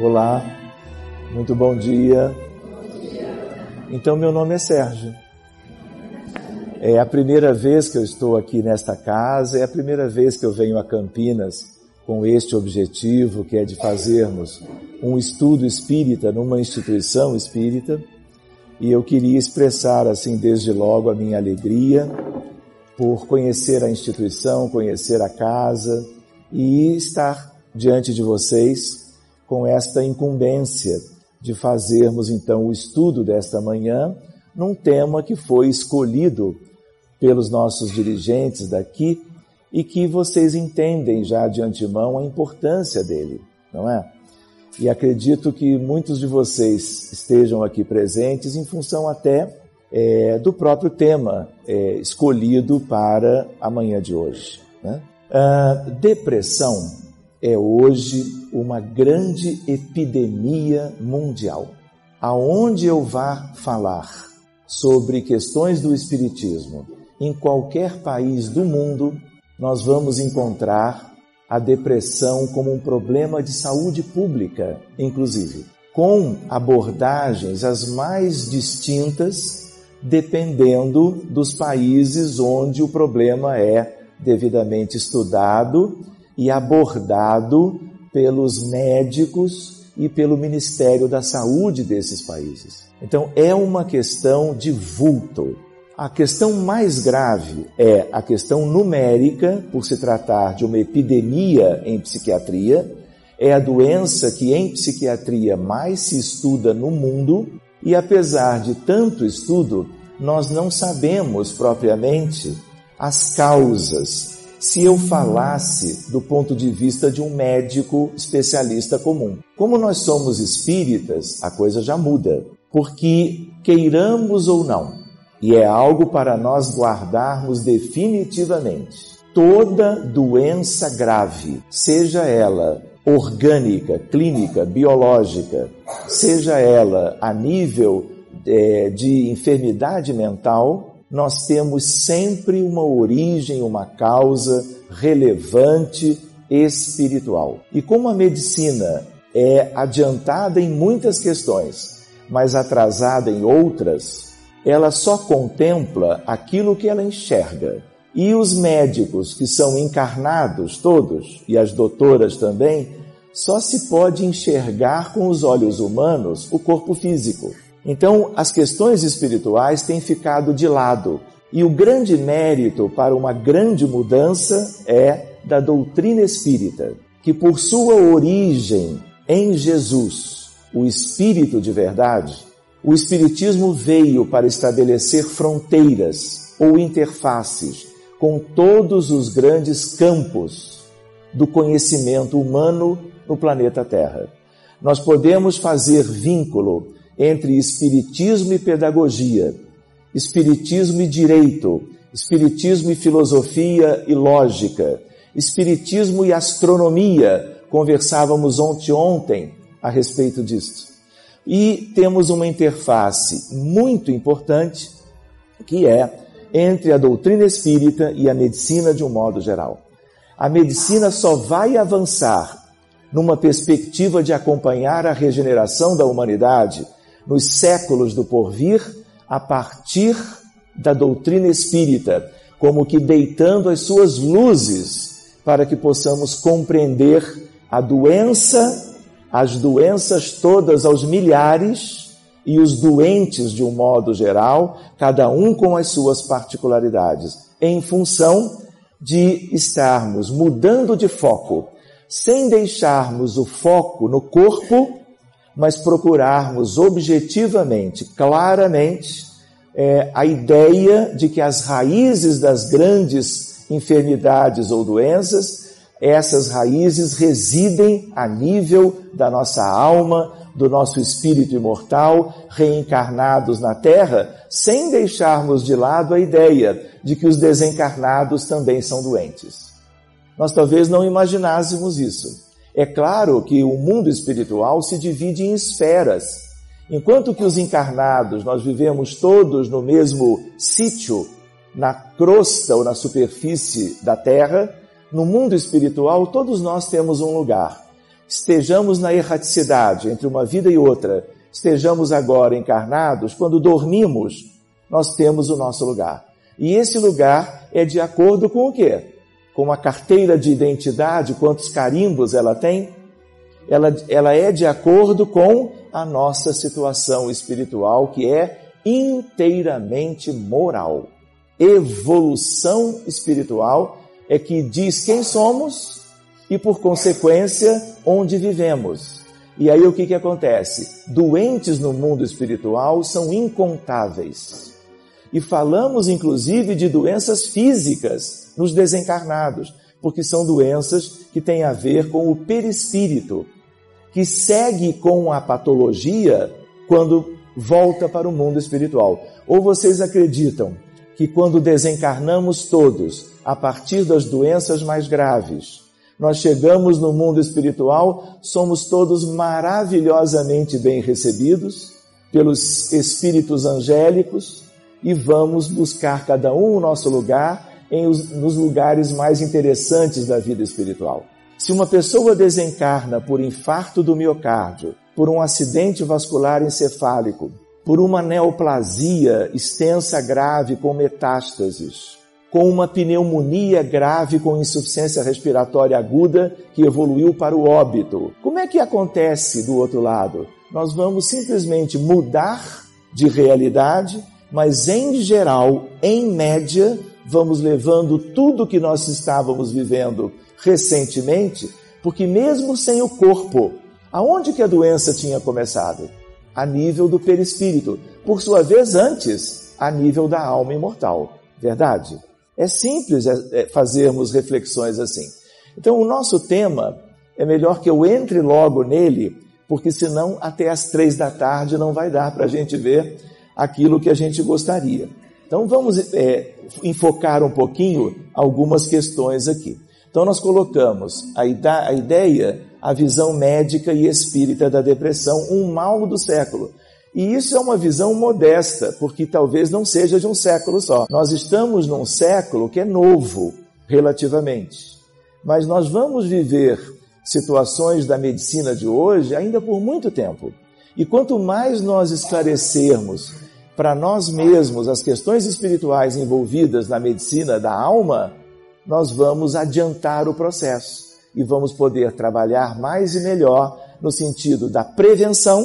Olá, muito bom dia. Então, meu nome é Sérgio. É a primeira vez que eu estou aqui nesta casa, é a primeira vez que eu venho a Campinas com este objetivo, que é de fazermos um estudo espírita numa instituição espírita. E eu queria expressar, assim, desde logo a minha alegria por conhecer a instituição, conhecer a casa e estar diante de vocês com esta incumbência de fazermos então o estudo desta manhã num tema que foi escolhido pelos nossos dirigentes daqui e que vocês entendem já de antemão a importância dele, não é? E acredito que muitos de vocês estejam aqui presentes em função até é, do próprio tema é, escolhido para a manhã de hoje. Né? A depressão é hoje uma grande epidemia mundial. Aonde eu vá falar sobre questões do Espiritismo, em qualquer país do mundo, nós vamos encontrar a depressão como um problema de saúde pública, inclusive, com abordagens as mais distintas, dependendo dos países onde o problema é devidamente estudado e abordado pelos médicos e pelo Ministério da Saúde desses países. Então é uma questão de vulto. A questão mais grave é a questão numérica, por se tratar de uma epidemia em psiquiatria, é a doença que em psiquiatria mais se estuda no mundo, e apesar de tanto estudo, nós não sabemos propriamente as causas se eu falasse do ponto de vista de um médico especialista comum. Como nós somos espíritas, a coisa já muda, porque queiramos ou não, e é algo para nós guardarmos definitivamente, toda doença grave, seja ela orgânica, clínica, biológica, seja ela a nível é, de enfermidade mental, nós temos sempre uma origem, uma causa relevante espiritual. E como a medicina é adiantada em muitas questões, mas atrasada em outras, ela só contempla aquilo que ela enxerga. E os médicos que são encarnados todos, e as doutoras também, só se pode enxergar com os olhos humanos o corpo físico. Então, as questões espirituais têm ficado de lado. E o grande mérito para uma grande mudança é da doutrina espírita, que por sua origem em Jesus, o Espírito de verdade, o Espiritismo veio para estabelecer fronteiras ou interfaces com todos os grandes campos do conhecimento humano no planeta Terra. Nós podemos fazer vínculo entre espiritismo e pedagogia, espiritismo e direito, espiritismo e filosofia e lógica, espiritismo e astronomia. Conversávamos ontem ontem a respeito disto. E temos uma interface muito importante que é entre a doutrina espírita e a medicina de um modo geral. A medicina só vai avançar numa perspectiva de acompanhar a regeneração da humanidade nos séculos do porvir a partir da doutrina espírita, como que deitando as suas luzes para que possamos compreender a doença, as doenças todas aos milhares e os doentes de um modo geral, cada um com as suas particularidades, em função de estarmos mudando de foco, sem deixarmos o foco no corpo mas procurarmos objetivamente, claramente, é, a ideia de que as raízes das grandes enfermidades ou doenças, essas raízes residem a nível da nossa alma, do nosso espírito imortal, reencarnados na Terra, sem deixarmos de lado a ideia de que os desencarnados também são doentes. Nós talvez não imaginássemos isso. É claro que o mundo espiritual se divide em esferas. Enquanto que os encarnados, nós vivemos todos no mesmo sítio, na crosta ou na superfície da terra, no mundo espiritual todos nós temos um lugar. estejamos na erraticidade entre uma vida e outra, estejamos agora encarnados, quando dormimos, nós temos o nosso lugar. E esse lugar é de acordo com o quê? Com a carteira de identidade, quantos carimbos ela tem? Ela, ela é de acordo com a nossa situação espiritual, que é inteiramente moral. Evolução espiritual é que diz quem somos e, por consequência, onde vivemos. E aí o que, que acontece? Doentes no mundo espiritual são incontáveis. E falamos inclusive de doenças físicas nos desencarnados, porque são doenças que têm a ver com o perispírito, que segue com a patologia quando volta para o mundo espiritual. Ou vocês acreditam que quando desencarnamos todos, a partir das doenças mais graves, nós chegamos no mundo espiritual, somos todos maravilhosamente bem recebidos pelos espíritos angélicos e vamos buscar cada um o nosso lugar em os, nos lugares mais interessantes da vida espiritual. Se uma pessoa desencarna por infarto do miocárdio, por um acidente vascular encefálico, por uma neoplasia extensa grave com metástases, com uma pneumonia grave com insuficiência respiratória aguda que evoluiu para o óbito. Como é que acontece do outro lado? Nós vamos simplesmente mudar de realidade mas em geral, em média, vamos levando tudo que nós estávamos vivendo recentemente, porque mesmo sem o corpo, aonde que a doença tinha começado? A nível do perispírito, por sua vez antes, a nível da alma imortal. Verdade? É simples é, é, fazermos reflexões assim. Então, o nosso tema é melhor que eu entre logo nele, porque senão até às três da tarde não vai dar para a gente ver aquilo que a gente gostaria. Então vamos é, enfocar um pouquinho algumas questões aqui. Então nós colocamos a, a ideia, a visão médica e espírita da depressão, um mal do século. E isso é uma visão modesta, porque talvez não seja de um século só. Nós estamos num século que é novo, relativamente. Mas nós vamos viver situações da medicina de hoje ainda por muito tempo. E quanto mais nós esclarecermos para nós mesmos as questões espirituais envolvidas na medicina da alma, nós vamos adiantar o processo e vamos poder trabalhar mais e melhor no sentido da prevenção,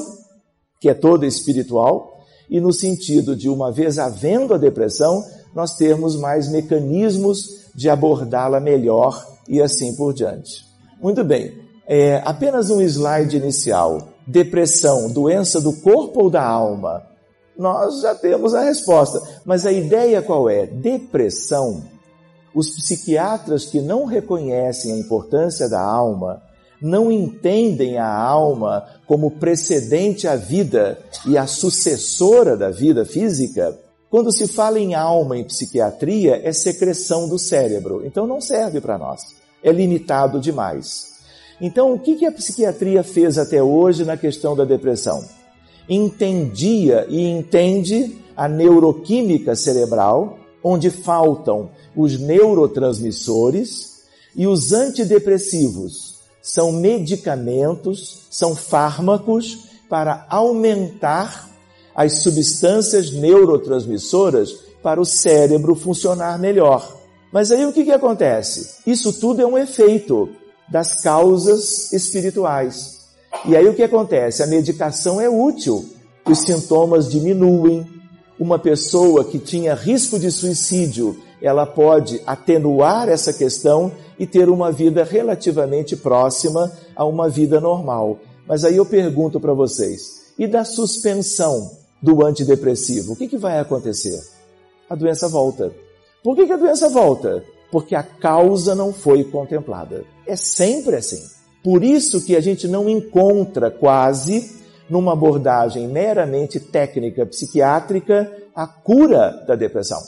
que é toda espiritual, e no sentido de, uma vez havendo a depressão, nós termos mais mecanismos de abordá-la melhor e assim por diante. Muito bem, é, apenas um slide inicial. Depressão, doença do corpo ou da alma? Nós já temos a resposta. Mas a ideia qual é? Depressão. Os psiquiatras que não reconhecem a importância da alma, não entendem a alma como precedente à vida e a sucessora da vida física, quando se fala em alma em psiquiatria, é secreção do cérebro. Então não serve para nós. É limitado demais. Então, o que a psiquiatria fez até hoje na questão da depressão? Entendia e entende a neuroquímica cerebral, onde faltam os neurotransmissores e os antidepressivos. São medicamentos, são fármacos para aumentar as substâncias neurotransmissoras para o cérebro funcionar melhor. Mas aí o que, que acontece? Isso tudo é um efeito das causas espirituais. E aí o que acontece? A medicação é útil, os sintomas diminuem. Uma pessoa que tinha risco de suicídio, ela pode atenuar essa questão e ter uma vida relativamente próxima a uma vida normal. Mas aí eu pergunto para vocês: e da suspensão do antidepressivo? O que, que vai acontecer? A doença volta. Por que, que a doença volta? Porque a causa não foi contemplada. É sempre assim. Por isso que a gente não encontra quase numa abordagem meramente técnica psiquiátrica a cura da depressão.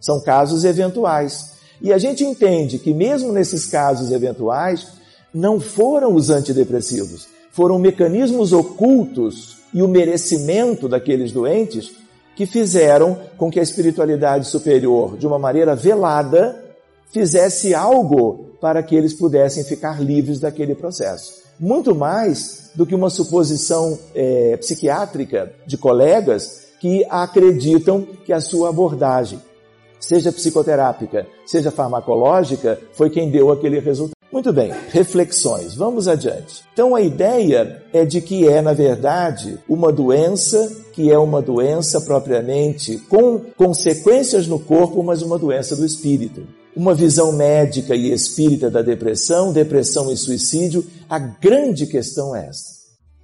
São casos eventuais. E a gente entende que mesmo nesses casos eventuais, não foram os antidepressivos, foram mecanismos ocultos e o merecimento daqueles doentes que fizeram com que a espiritualidade superior, de uma maneira velada, fizesse algo para que eles pudessem ficar livres daquele processo. muito mais do que uma suposição é, psiquiátrica de colegas que acreditam que a sua abordagem, seja psicoterápica, seja farmacológica, foi quem deu aquele resultado. Muito bem, reflexões. Vamos adiante. Então a ideia é de que é, na verdade, uma doença que é uma doença propriamente com consequências no corpo, mas uma doença do espírito. Uma visão médica e espírita da depressão, depressão e suicídio, a grande questão é esta.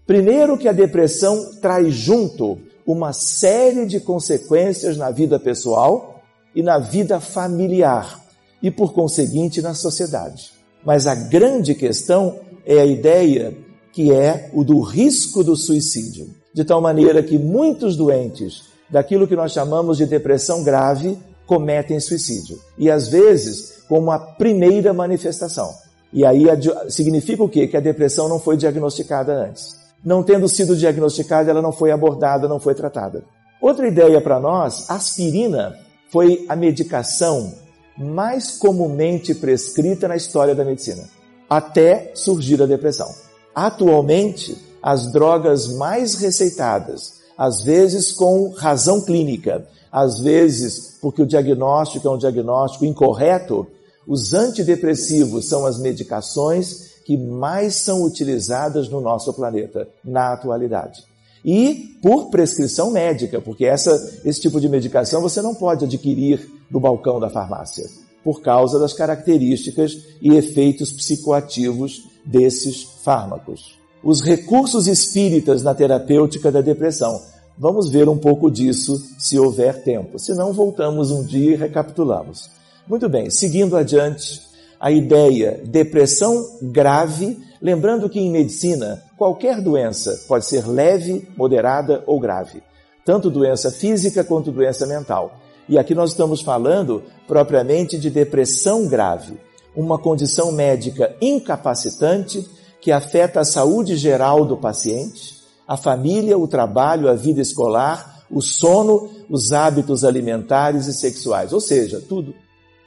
Primeiro que a depressão traz junto uma série de consequências na vida pessoal e na vida familiar e por conseguinte na sociedade. Mas a grande questão é a ideia que é o do risco do suicídio. De tal maneira que muitos doentes daquilo que nós chamamos de depressão grave cometem suicídio. E às vezes, como a primeira manifestação. E aí significa o quê? Que a depressão não foi diagnosticada antes. Não tendo sido diagnosticada, ela não foi abordada, não foi tratada. Outra ideia para nós, aspirina foi a medicação mais comumente prescrita na história da medicina, até surgir a depressão. Atualmente, as drogas mais receitadas, às vezes com razão clínica, às vezes porque o diagnóstico é um diagnóstico incorreto, os antidepressivos são as medicações que mais são utilizadas no nosso planeta na atualidade. E por prescrição médica, porque essa, esse tipo de medicação você não pode adquirir no balcão da farmácia, por causa das características e efeitos psicoativos desses fármacos. Os recursos espíritas na terapêutica da depressão. Vamos ver um pouco disso se houver tempo. Se não, voltamos um dia e recapitulamos. Muito bem, seguindo adiante, a ideia depressão grave, lembrando que em medicina qualquer doença pode ser leve, moderada ou grave, tanto doença física quanto doença mental. E aqui nós estamos falando propriamente de depressão grave, uma condição médica incapacitante que afeta a saúde geral do paciente, a família, o trabalho, a vida escolar, o sono, os hábitos alimentares e sexuais, ou seja, tudo.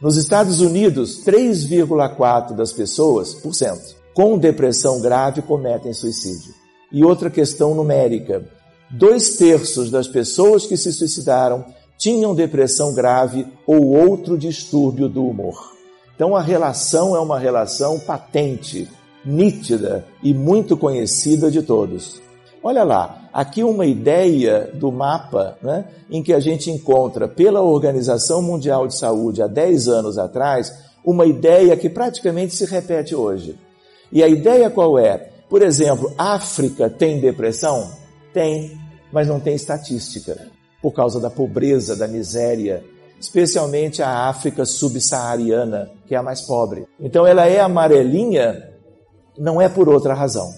Nos Estados Unidos, 3,4 das pessoas, por cento, com depressão grave cometem suicídio. E outra questão numérica: dois terços das pessoas que se suicidaram tinham depressão grave ou outro distúrbio do humor. Então a relação é uma relação patente, nítida e muito conhecida de todos. Olha lá, aqui uma ideia do mapa né, em que a gente encontra pela Organização Mundial de Saúde há 10 anos atrás, uma ideia que praticamente se repete hoje. E a ideia qual é? Por exemplo, África tem depressão? Tem, mas não tem estatística por causa da pobreza, da miséria, especialmente a África subsaariana, que é a mais pobre. Então ela é amarelinha, não é por outra razão.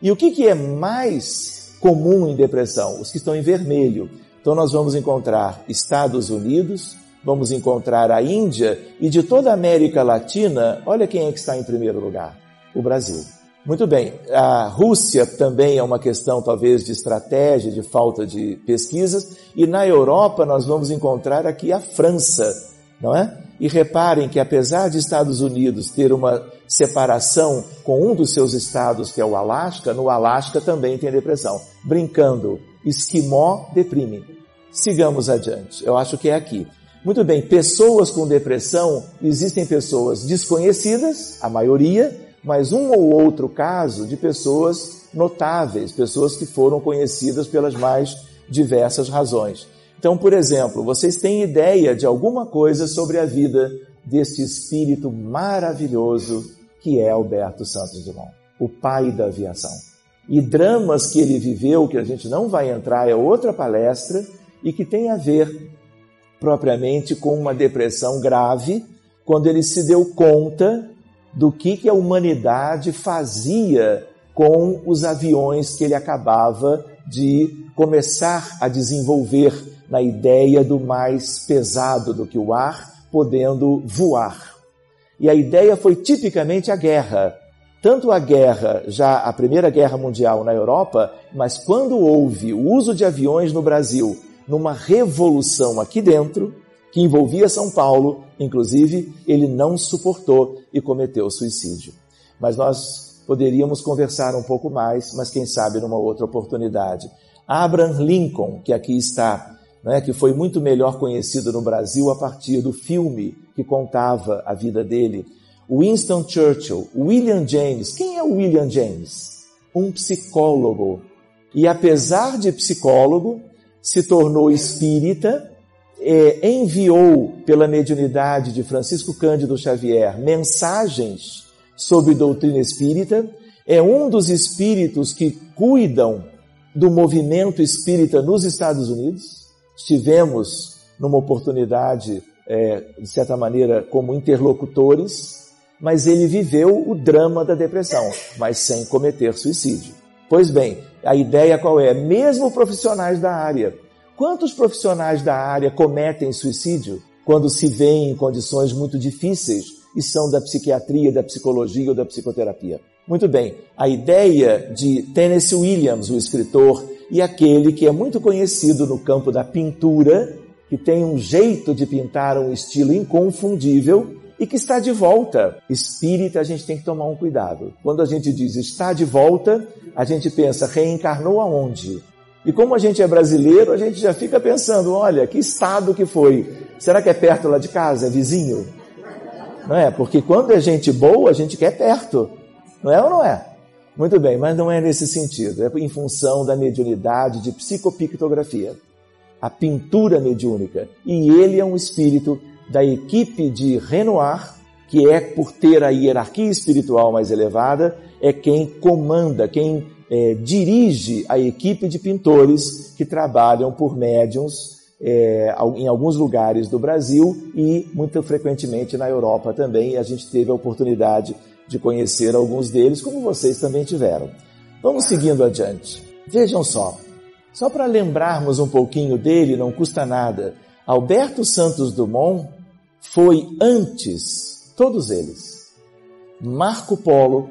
E o que, que é mais comum em depressão? Os que estão em vermelho. Então nós vamos encontrar Estados Unidos, vamos encontrar a Índia e de toda a América Latina, olha quem é que está em primeiro lugar: o Brasil. Muito bem, a Rússia também é uma questão talvez de estratégia, de falta de pesquisas, e na Europa nós vamos encontrar aqui a França, não é? E reparem que apesar de Estados Unidos ter uma separação com um dos seus estados, que é o Alasca, no Alasca também tem depressão. Brincando, esquimó deprime. Sigamos adiante, eu acho que é aqui. Muito bem, pessoas com depressão, existem pessoas desconhecidas, a maioria, mas um ou outro caso de pessoas notáveis, pessoas que foram conhecidas pelas mais diversas razões. Então, por exemplo, vocês têm ideia de alguma coisa sobre a vida deste espírito maravilhoso que é Alberto Santos Dumont, o pai da aviação. E dramas que ele viveu, que a gente não vai entrar, é outra palestra, e que tem a ver propriamente com uma depressão grave, quando ele se deu conta do que, que a humanidade fazia com os aviões que ele acabava de começar a desenvolver na ideia do mais pesado do que o ar, podendo voar. E a ideia foi tipicamente a guerra. Tanto a guerra, já a Primeira Guerra Mundial na Europa, mas quando houve o uso de aviões no Brasil, numa revolução aqui dentro, que envolvia São Paulo, inclusive, ele não suportou e cometeu suicídio. Mas nós poderíamos conversar um pouco mais, mas quem sabe numa outra oportunidade. Abraham Lincoln, que aqui está, né, que foi muito melhor conhecido no Brasil a partir do filme que contava a vida dele. Winston Churchill, William James. Quem é o William James? Um psicólogo. E apesar de psicólogo, se tornou espírita, é, enviou pela mediunidade de Francisco Cândido Xavier mensagens sobre doutrina espírita, é um dos espíritos que cuidam do movimento espírita nos Estados Unidos. Estivemos numa oportunidade, é, de certa maneira, como interlocutores, mas ele viveu o drama da depressão, mas sem cometer suicídio. Pois bem, a ideia qual é? Mesmo profissionais da área. Quantos profissionais da área cometem suicídio quando se veem em condições muito difíceis e são da psiquiatria, da psicologia ou da psicoterapia? Muito bem, a ideia de Tennessee Williams, o escritor, e aquele que é muito conhecido no campo da pintura, que tem um jeito de pintar um estilo inconfundível e que está de volta. Espírita, a gente tem que tomar um cuidado. Quando a gente diz está de volta, a gente pensa reencarnou aonde? E como a gente é brasileiro, a gente já fica pensando, olha, que estado que foi? Será que é perto lá de casa? É vizinho? Não é? Porque quando é gente boa, a gente quer perto. Não é ou não é? Muito bem, mas não é nesse sentido. É em função da mediunidade de psicopictografia. A pintura mediúnica. E ele é um espírito da equipe de Renoir, que é por ter a hierarquia espiritual mais elevada, é quem comanda, quem é, dirige a equipe de pintores que trabalham por médiums é, em alguns lugares do Brasil e muito frequentemente na Europa também. A gente teve a oportunidade de conhecer alguns deles, como vocês também tiveram. Vamos seguindo adiante. Vejam só, só para lembrarmos um pouquinho dele, não custa nada. Alberto Santos Dumont foi antes, todos eles. Marco Polo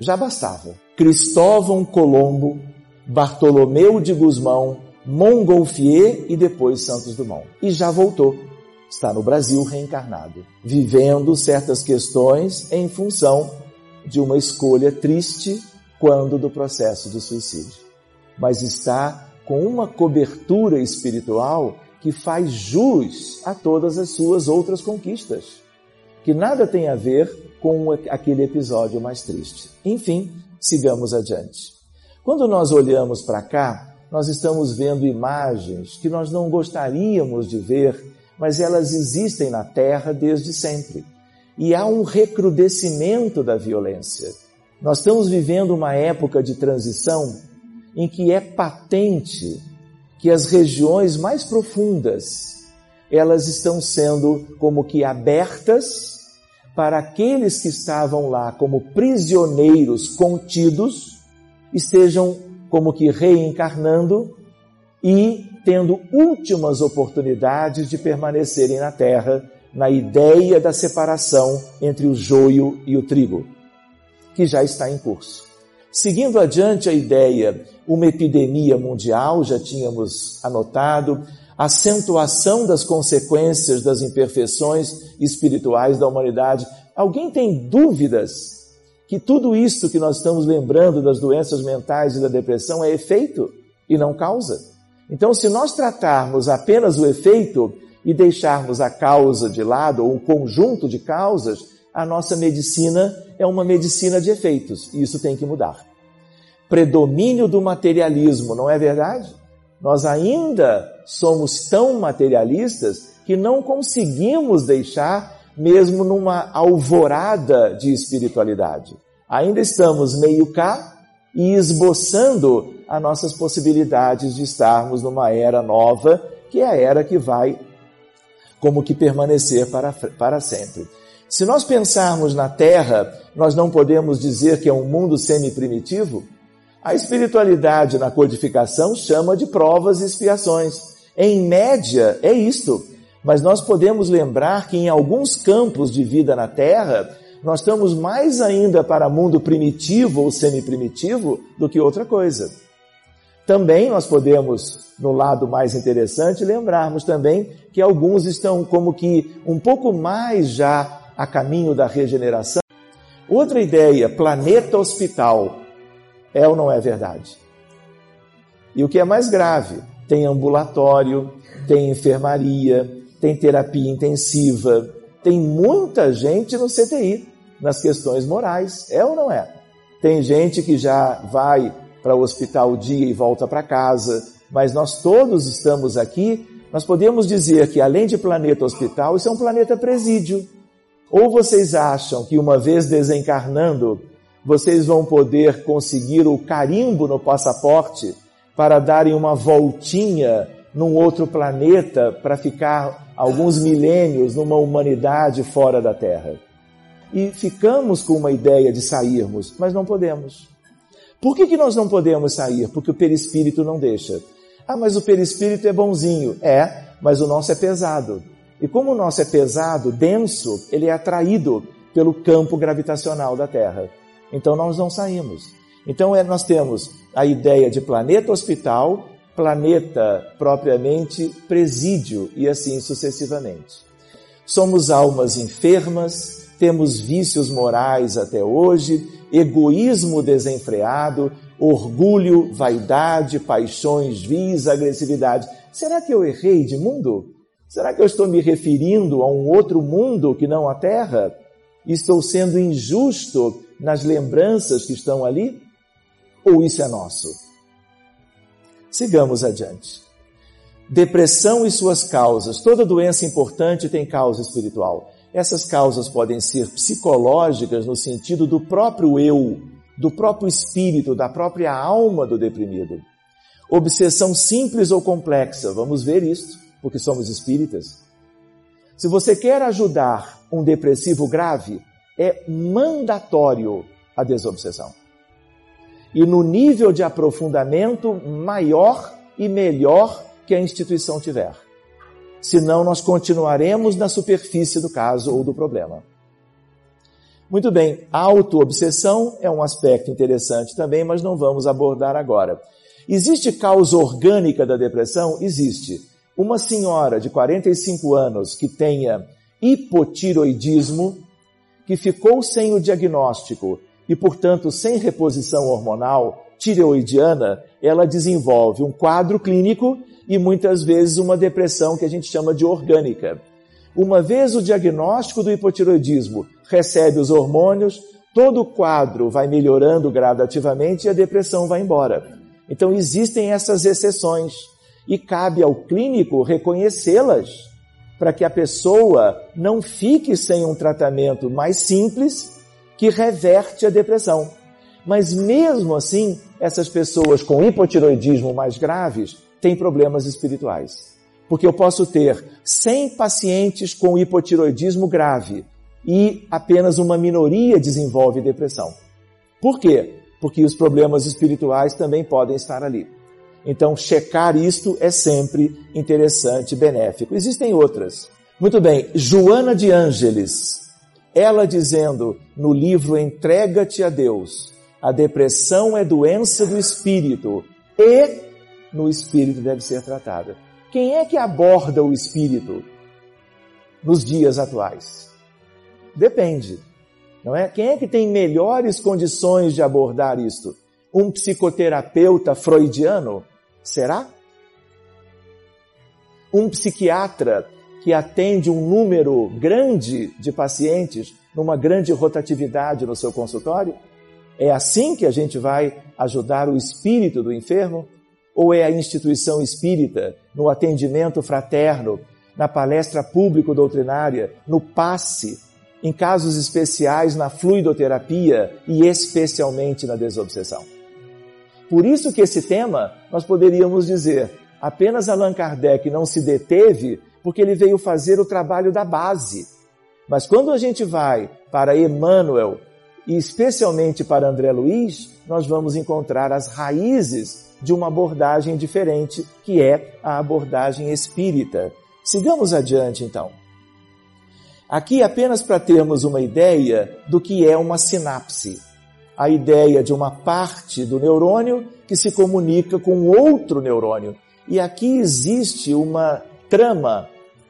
já bastava. Cristóvão Colombo, Bartolomeu de Gusmão, Montgolfier e depois Santos Dumont. E já voltou está no Brasil reencarnado, vivendo certas questões em função de uma escolha triste quando do processo de suicídio. Mas está com uma cobertura espiritual que faz jus a todas as suas outras conquistas, que nada tem a ver com aquele episódio mais triste. Enfim, sigamos adiante. Quando nós olhamos para cá, nós estamos vendo imagens que nós não gostaríamos de ver mas elas existem na Terra desde sempre. E há um recrudescimento da violência. Nós estamos vivendo uma época de transição em que é patente que as regiões mais profundas elas estão sendo como que abertas para aqueles que estavam lá como prisioneiros contidos estejam como que reencarnando e tendo últimas oportunidades de permanecerem na terra na ideia da separação entre o joio e o trigo, que já está em curso. Seguindo adiante a ideia, uma epidemia mundial, já tínhamos anotado, acentuação das consequências das imperfeições espirituais da humanidade. Alguém tem dúvidas que tudo isto que nós estamos lembrando das doenças mentais e da depressão é efeito e não causa? Então, se nós tratarmos apenas o efeito e deixarmos a causa de lado, ou um conjunto de causas, a nossa medicina é uma medicina de efeitos, e isso tem que mudar. Predomínio do materialismo, não é verdade? Nós ainda somos tão materialistas que não conseguimos deixar mesmo numa alvorada de espiritualidade. Ainda estamos meio cá e esboçando as nossas possibilidades de estarmos numa era nova, que é a era que vai como que permanecer para, para sempre. Se nós pensarmos na Terra, nós não podemos dizer que é um mundo semi-primitivo? A espiritualidade na codificação chama de provas e expiações. Em média, é isto. Mas nós podemos lembrar que em alguns campos de vida na Terra, nós estamos mais ainda para mundo primitivo ou semi-primitivo do que outra coisa. Também nós podemos, no lado mais interessante, lembrarmos também que alguns estão como que um pouco mais já a caminho da regeneração. Outra ideia, planeta hospital. É ou não é verdade? E o que é mais grave, tem ambulatório, tem enfermaria, tem terapia intensiva, tem muita gente no CTI nas questões morais, é ou não é? Tem gente que já vai para o hospital o dia e volta para casa, mas nós todos estamos aqui, nós podemos dizer que além de planeta hospital, isso é um planeta presídio. Ou vocês acham que uma vez desencarnando, vocês vão poder conseguir o carimbo no passaporte para darem uma voltinha num outro planeta para ficar alguns milênios numa humanidade fora da Terra. E ficamos com uma ideia de sairmos, mas não podemos. Por que, que nós não podemos sair? Porque o perispírito não deixa. Ah, mas o perispírito é bonzinho. É, mas o nosso é pesado. E como o nosso é pesado, denso, ele é atraído pelo campo gravitacional da Terra. Então nós não saímos. Então é, nós temos a ideia de planeta hospital, planeta propriamente presídio e assim sucessivamente. Somos almas enfermas, temos vícios morais até hoje, egoísmo desenfreado, orgulho, vaidade, paixões vis, agressividade. Será que eu errei de mundo? Será que eu estou me referindo a um outro mundo que não a Terra? Estou sendo injusto nas lembranças que estão ali? Ou isso é nosso? Sigamos adiante. Depressão e suas causas. Toda doença importante tem causa espiritual. Essas causas podem ser psicológicas no sentido do próprio eu, do próprio espírito, da própria alma do deprimido. Obsessão simples ou complexa, vamos ver isso, porque somos espíritas. Se você quer ajudar um depressivo grave, é mandatório a desobsessão e no nível de aprofundamento maior e melhor que a instituição tiver. Senão, nós continuaremos na superfície do caso ou do problema. Muito bem, autoobsessão é um aspecto interessante também, mas não vamos abordar agora. Existe causa orgânica da depressão? Existe. Uma senhora de 45 anos que tenha hipotiroidismo, que ficou sem o diagnóstico e, portanto, sem reposição hormonal tireoidiana, ela desenvolve um quadro clínico e muitas vezes uma depressão que a gente chama de orgânica. Uma vez o diagnóstico do hipotiroidismo recebe os hormônios, todo o quadro vai melhorando gradativamente e a depressão vai embora. Então existem essas exceções e cabe ao clínico reconhecê-las para que a pessoa não fique sem um tratamento mais simples que reverte a depressão. Mas mesmo assim, essas pessoas com hipotiroidismo mais graves têm problemas espirituais. Porque eu posso ter 100 pacientes com hipotiroidismo grave e apenas uma minoria desenvolve depressão. Por quê? Porque os problemas espirituais também podem estar ali. Então, checar isto é sempre interessante, benéfico. Existem outras. Muito bem, Joana de Ângeles, ela dizendo no livro Entrega-te a Deus, a depressão é doença do espírito e no espírito deve ser tratada. Quem é que aborda o espírito nos dias atuais? Depende, não é? Quem é que tem melhores condições de abordar isto? Um psicoterapeuta freudiano? Será? Um psiquiatra que atende um número grande de pacientes numa grande rotatividade no seu consultório? É assim que a gente vai ajudar o espírito do enfermo? Ou é a instituição espírita, no atendimento fraterno, na palestra público-doutrinária, no passe, em casos especiais na fluidoterapia e especialmente na desobsessão? Por isso que esse tema, nós poderíamos dizer, apenas Allan Kardec não se deteve porque ele veio fazer o trabalho da base. Mas quando a gente vai para Emmanuel e especialmente para André Luiz, nós vamos encontrar as raízes de uma abordagem diferente, que é a abordagem espírita. Sigamos adiante então. Aqui apenas para termos uma ideia do que é uma sinapse. A ideia de uma parte do neurônio que se comunica com outro neurônio. E aqui existe uma trama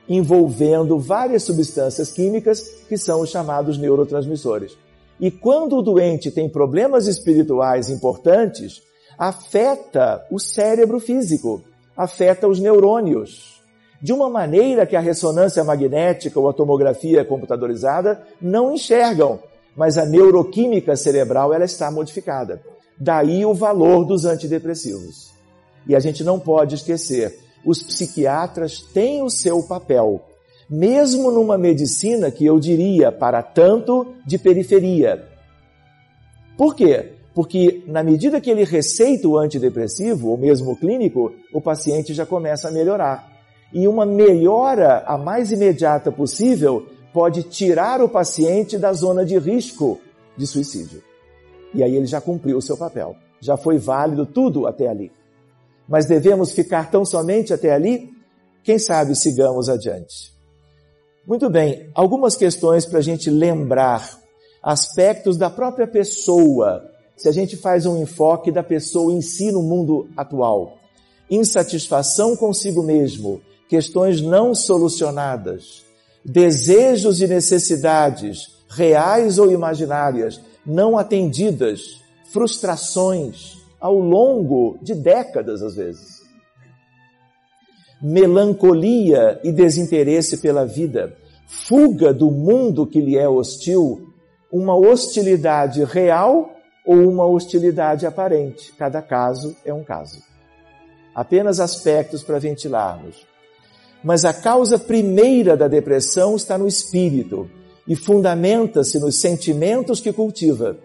envolvendo várias substâncias químicas que são os chamados neurotransmissores. E quando o doente tem problemas espirituais importantes, afeta o cérebro físico, afeta os neurônios, de uma maneira que a ressonância magnética ou a tomografia computadorizada não enxergam, mas a neuroquímica cerebral ela está modificada. Daí o valor dos antidepressivos. E a gente não pode esquecer, os psiquiatras têm o seu papel, mesmo numa medicina que eu diria para tanto de periferia. Por quê? Porque na medida que ele receita o antidepressivo, ou mesmo o clínico, o paciente já começa a melhorar. E uma melhora a mais imediata possível pode tirar o paciente da zona de risco de suicídio. E aí ele já cumpriu o seu papel. Já foi válido tudo até ali. Mas devemos ficar tão somente até ali? Quem sabe sigamos adiante. Muito bem, algumas questões para a gente lembrar aspectos da própria pessoa se a gente faz um enfoque da pessoa em si no mundo atual. Insatisfação consigo mesmo, questões não solucionadas, desejos e necessidades, reais ou imaginárias, não atendidas, frustrações ao longo de décadas às vezes. Melancolia e desinteresse pela vida, fuga do mundo que lhe é hostil, uma hostilidade real ou uma hostilidade aparente. Cada caso é um caso. Apenas aspectos para ventilarmos. Mas a causa primeira da depressão está no espírito e fundamenta-se nos sentimentos que cultiva,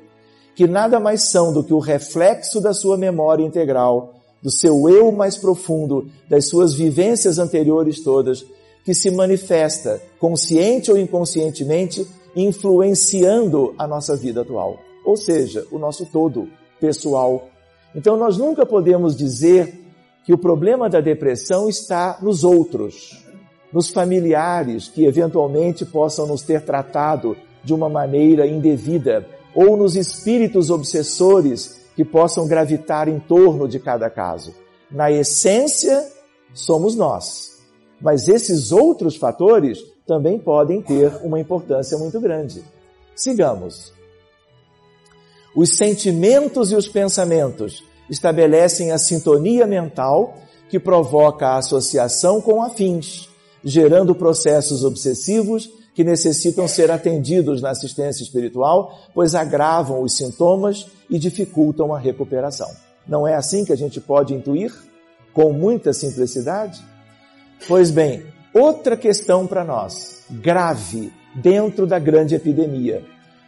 que nada mais são do que o reflexo da sua memória integral, do seu eu mais profundo, das suas vivências anteriores todas, que se manifesta, consciente ou inconscientemente, influenciando a nossa vida atual ou seja, o nosso todo pessoal. Então nós nunca podemos dizer que o problema da depressão está nos outros, nos familiares que eventualmente possam nos ter tratado de uma maneira indevida, ou nos espíritos obsessores que possam gravitar em torno de cada caso. Na essência, somos nós. Mas esses outros fatores também podem ter uma importância muito grande. Sigamos. Os sentimentos e os pensamentos estabelecem a sintonia mental que provoca a associação com afins, gerando processos obsessivos que necessitam ser atendidos na assistência espiritual, pois agravam os sintomas e dificultam a recuperação. Não é assim que a gente pode intuir? Com muita simplicidade? Pois bem, outra questão para nós, grave, dentro da grande epidemia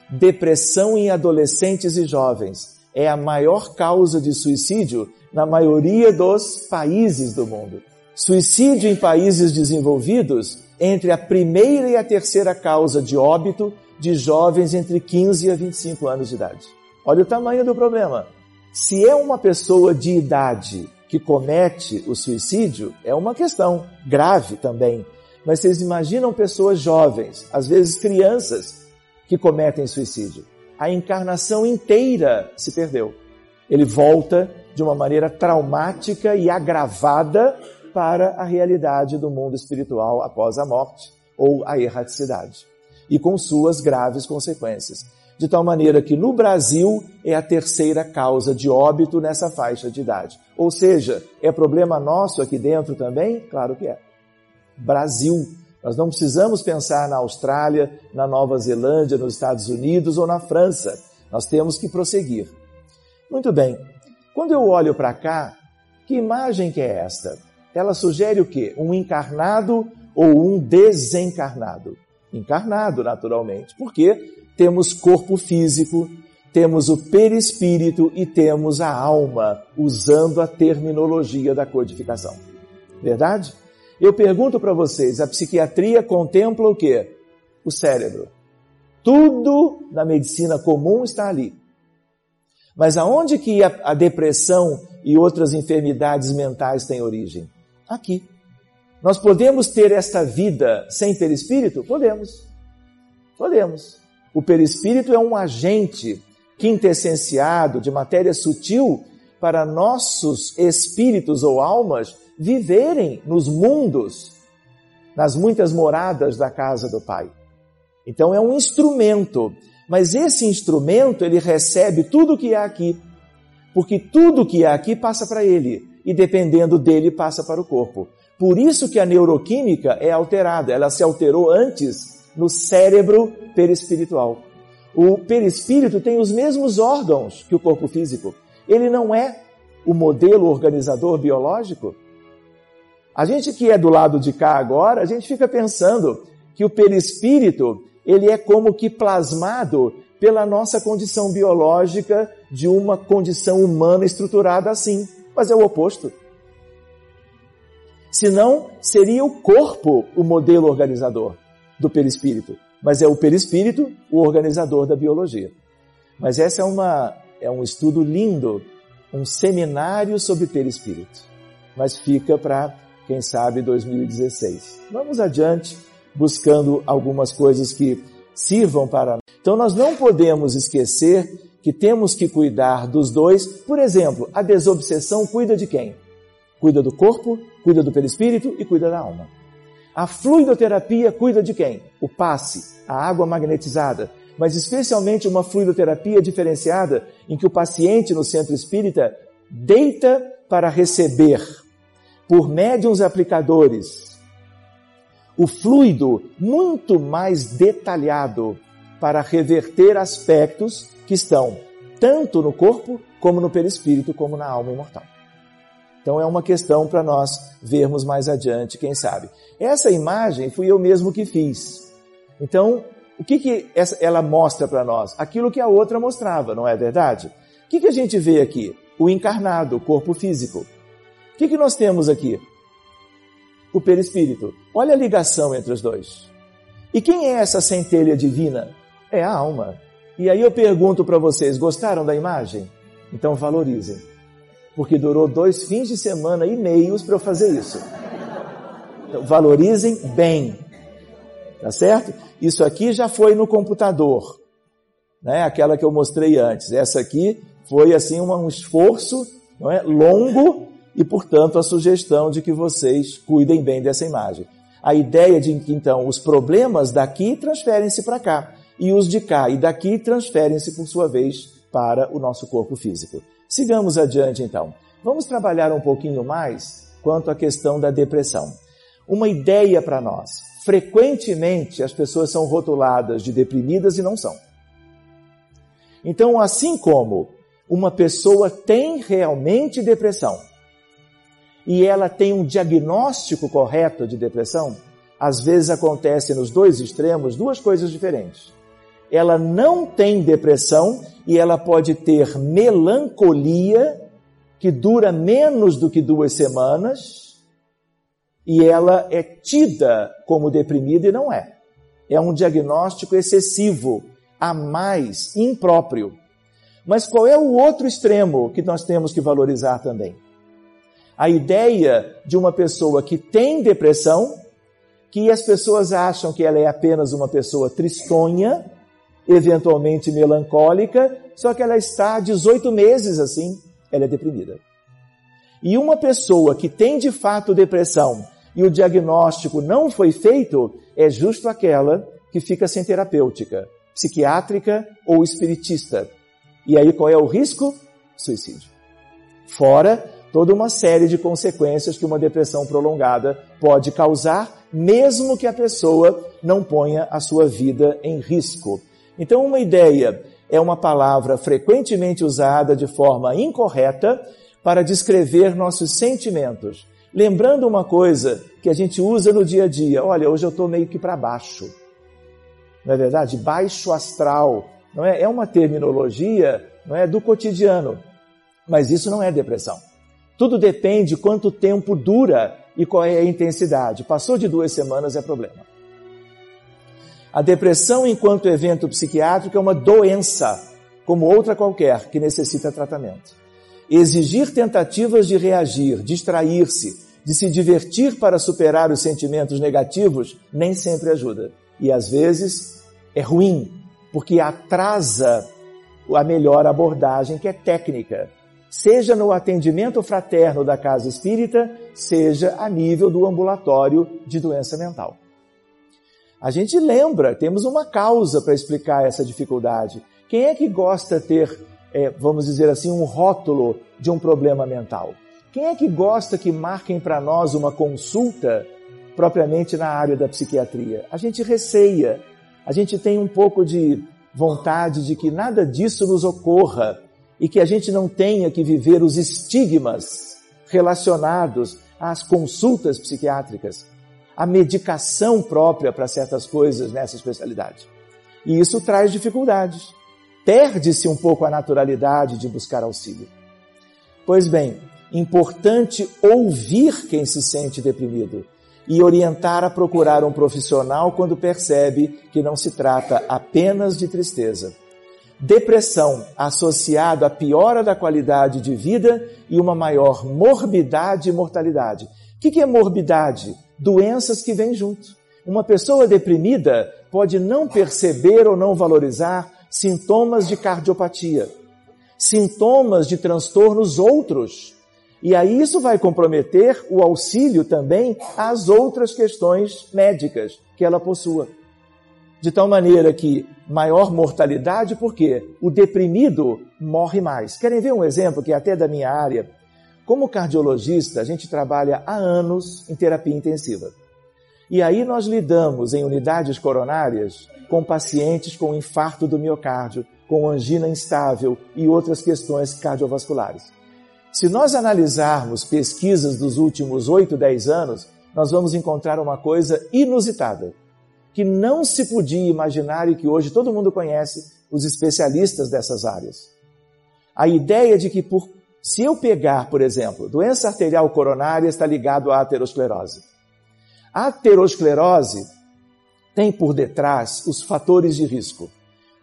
depressão em adolescentes e jovens é a maior causa de suicídio na maioria dos países do mundo. Suicídio em países desenvolvidos entre a primeira e a terceira causa de óbito de jovens entre 15 a 25 anos de idade. Olha o tamanho do problema. Se é uma pessoa de idade que comete o suicídio, é uma questão grave também. Mas vocês imaginam pessoas jovens, às vezes crianças, que cometem suicídio. A encarnação inteira se perdeu. Ele volta de uma maneira traumática e agravada para a realidade do mundo espiritual após a morte ou a erraticidade, e com suas graves consequências. De tal maneira que no Brasil é a terceira causa de óbito nessa faixa de idade. Ou seja, é problema nosso aqui dentro também? Claro que é. Brasil nós não precisamos pensar na Austrália, na Nova Zelândia, nos Estados Unidos ou na França. Nós temos que prosseguir. Muito bem. Quando eu olho para cá, que imagem que é esta? Ela sugere o quê? Um encarnado ou um desencarnado? Encarnado, naturalmente, porque temos corpo físico, temos o perispírito e temos a alma, usando a terminologia da codificação. Verdade? Eu pergunto para vocês, a psiquiatria contempla o quê? O cérebro. Tudo na medicina comum está ali. Mas aonde que a, a depressão e outras enfermidades mentais têm origem? Aqui. Nós podemos ter esta vida sem perispírito? Podemos. Podemos. O perispírito é um agente quintessenciado de matéria sutil para nossos espíritos ou almas viverem nos mundos, nas muitas moradas da casa do Pai. Então é um instrumento, Mas esse instrumento, ele recebe tudo que há aqui, porque tudo que há aqui passa para ele, e dependendo dele, passa para o corpo. Por isso que a neuroquímica é alterada, ela se alterou antes no cérebro perispiritual. O perispírito tem os mesmos órgãos que o corpo físico. Ele não é o modelo organizador biológico. A gente que é do lado de cá agora, a gente fica pensando que o perispírito, ele é como que plasmado pela nossa condição biológica de uma condição humana estruturada assim. Mas é o oposto. Senão, seria o corpo o modelo organizador do perispírito. Mas é o perispírito o organizador da biologia. Mas essa é, uma, é um estudo lindo, um seminário sobre perispírito. Mas fica para, quem sabe, 2016. Vamos adiante buscando algumas coisas que sirvam para. Então nós não podemos esquecer que temos que cuidar dos dois. Por exemplo, a desobsessão cuida de quem? Cuida do corpo, cuida do perispírito e cuida da alma. A fluidoterapia cuida de quem? O passe, a água magnetizada, mas especialmente uma fluidoterapia diferenciada em que o paciente no centro espírita deita para receber por médiums aplicadores o fluido muito mais detalhado para reverter aspectos que estão tanto no corpo, como no perispírito, como na alma imortal. Então é uma questão para nós vermos mais adiante, quem sabe. Essa imagem fui eu mesmo que fiz. Então, o que, que ela mostra para nós? Aquilo que a outra mostrava, não é verdade? O que, que a gente vê aqui? O encarnado, o corpo físico. O que, que nós temos aqui? o perispírito. Olha a ligação entre os dois. E quem é essa centelha divina? É a alma. E aí eu pergunto para vocês: gostaram da imagem? Então valorizem. Porque durou dois fins de semana e meios para eu fazer isso. Então, valorizem bem. Tá certo? Isso aqui já foi no computador. Né? Aquela que eu mostrei antes. Essa aqui foi assim um esforço não é? longo e, portanto, a sugestão de que vocês cuidem bem dessa imagem. A ideia de que, então, os problemas daqui transferem-se para cá e os de cá e daqui transferem-se, por sua vez, para o nosso corpo físico. Sigamos adiante, então. Vamos trabalhar um pouquinho mais quanto à questão da depressão. Uma ideia para nós. Frequentemente as pessoas são rotuladas de deprimidas e não são. Então, assim como uma pessoa tem realmente depressão, e ela tem um diagnóstico correto de depressão, às vezes acontece nos dois extremos duas coisas diferentes. Ela não tem depressão e ela pode ter melancolia que dura menos do que duas semanas e ela é tida como deprimida e não é. É um diagnóstico excessivo, a mais impróprio. Mas qual é o outro extremo que nós temos que valorizar também? A ideia de uma pessoa que tem depressão, que as pessoas acham que ela é apenas uma pessoa tristonha, eventualmente melancólica, só que ela está 18 meses assim, ela é deprimida. E uma pessoa que tem de fato depressão e o diagnóstico não foi feito, é justo aquela que fica sem terapêutica, psiquiátrica ou espiritista. E aí qual é o risco? Suicídio. Fora toda uma série de consequências que uma depressão prolongada pode causar, mesmo que a pessoa não ponha a sua vida em risco. Então, uma ideia é uma palavra frequentemente usada de forma incorreta para descrever nossos sentimentos. Lembrando uma coisa que a gente usa no dia a dia: olha, hoje eu estou meio que para baixo. Não é verdade? Baixo astral. Não é? é uma terminologia não é, do cotidiano. Mas isso não é depressão. Tudo depende de quanto tempo dura e qual é a intensidade. Passou de duas semanas é problema. A depressão, enquanto evento psiquiátrico, é uma doença, como outra qualquer, que necessita tratamento. Exigir tentativas de reagir, distrair-se, de se divertir para superar os sentimentos negativos nem sempre ajuda. E às vezes é ruim, porque atrasa a melhor abordagem, que é técnica seja no atendimento fraterno da casa espírita, seja a nível do ambulatório de doença mental. A gente lembra, temos uma causa para explicar essa dificuldade. Quem é que gosta de ter, é, vamos dizer assim, um rótulo de um problema mental? Quem é que gosta que marquem para nós uma consulta propriamente na área da psiquiatria? A gente receia, a gente tem um pouco de vontade de que nada disso nos ocorra e que a gente não tenha que viver os estigmas relacionados às consultas psiquiátricas, à medicação própria para certas coisas nessa especialidade. E isso traz dificuldades. Perde-se um pouco a naturalidade de buscar auxílio. Pois bem, importante ouvir quem se sente deprimido e orientar a procurar um profissional quando percebe que não se trata apenas de tristeza. Depressão associado à piora da qualidade de vida e uma maior morbidade e mortalidade. O que é morbidade? Doenças que vêm junto. Uma pessoa deprimida pode não perceber ou não valorizar sintomas de cardiopatia, sintomas de transtornos outros, e aí isso vai comprometer o auxílio também às outras questões médicas que ela possua. De tal maneira que maior mortalidade, porque o deprimido morre mais. Querem ver um exemplo que é até da minha área? Como cardiologista, a gente trabalha há anos em terapia intensiva. E aí nós lidamos em unidades coronárias com pacientes com infarto do miocárdio, com angina instável e outras questões cardiovasculares. Se nós analisarmos pesquisas dos últimos 8, 10 anos, nós vamos encontrar uma coisa inusitada, que não se podia imaginar e que hoje todo mundo conhece os especialistas dessas áreas. A ideia de que por, se eu pegar, por exemplo, doença arterial coronária está ligado à aterosclerose. A aterosclerose tem por detrás os fatores de risco.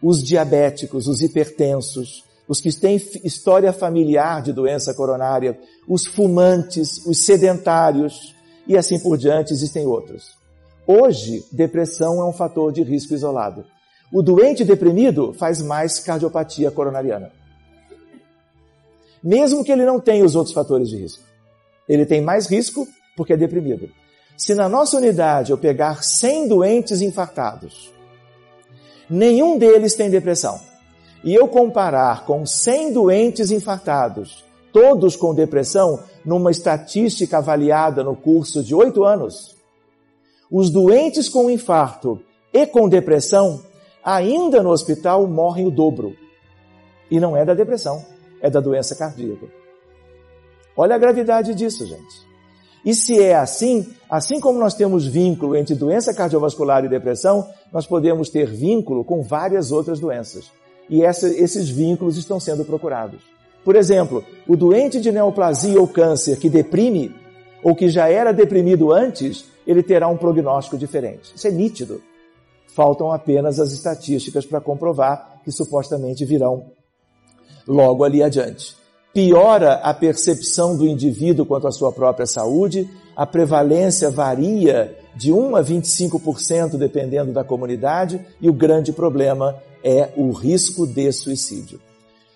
Os diabéticos, os hipertensos, os que têm história familiar de doença coronária, os fumantes, os sedentários e assim por diante, existem outros. Hoje, depressão é um fator de risco isolado. O doente deprimido faz mais cardiopatia coronariana. Mesmo que ele não tenha os outros fatores de risco. Ele tem mais risco porque é deprimido. Se na nossa unidade eu pegar 100 doentes infartados, nenhum deles tem depressão e eu comparar com 100 doentes infartados, todos com depressão, numa estatística avaliada no curso de oito anos, os doentes com infarto e com depressão, ainda no hospital, morrem o dobro. E não é da depressão, é da doença cardíaca. Olha a gravidade disso, gente. E se é assim, assim como nós temos vínculo entre doença cardiovascular e depressão, nós podemos ter vínculo com várias outras doenças e essa, esses vínculos estão sendo procurados. Por exemplo, o doente de neoplasia ou câncer que deprime, ou que já era deprimido antes, ele terá um prognóstico diferente. Isso é nítido. Faltam apenas as estatísticas para comprovar que supostamente virão logo ali adiante. Piora a percepção do indivíduo quanto à sua própria saúde, a prevalência varia de 1 a 25% dependendo da comunidade, e o grande problema é o risco de suicídio.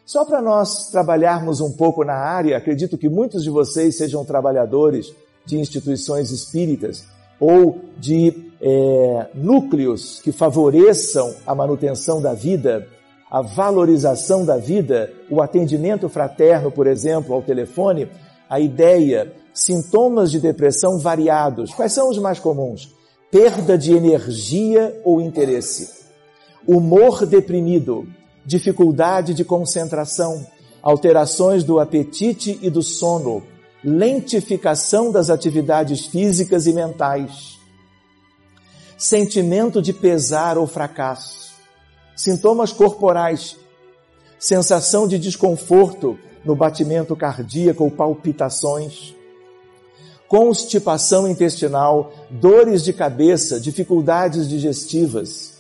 Só para nós trabalharmos um pouco na área, acredito que muitos de vocês sejam trabalhadores de instituições espíritas ou de é, núcleos que favoreçam a manutenção da vida, a valorização da vida, o atendimento fraterno, por exemplo, ao telefone, a ideia, sintomas de depressão variados. Quais são os mais comuns? Perda de energia ou interesse humor deprimido, dificuldade de concentração, alterações do apetite e do sono, lentificação das atividades físicas e mentais, sentimento de pesar ou fracasso, sintomas corporais, sensação de desconforto no batimento cardíaco ou palpitações, constipação intestinal, dores de cabeça, dificuldades digestivas,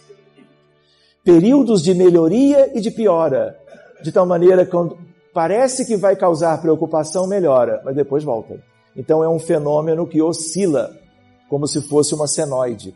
períodos de melhoria e de piora, de tal maneira que quando parece que vai causar preocupação, melhora, mas depois volta. Então é um fenômeno que oscila, como se fosse uma senoide.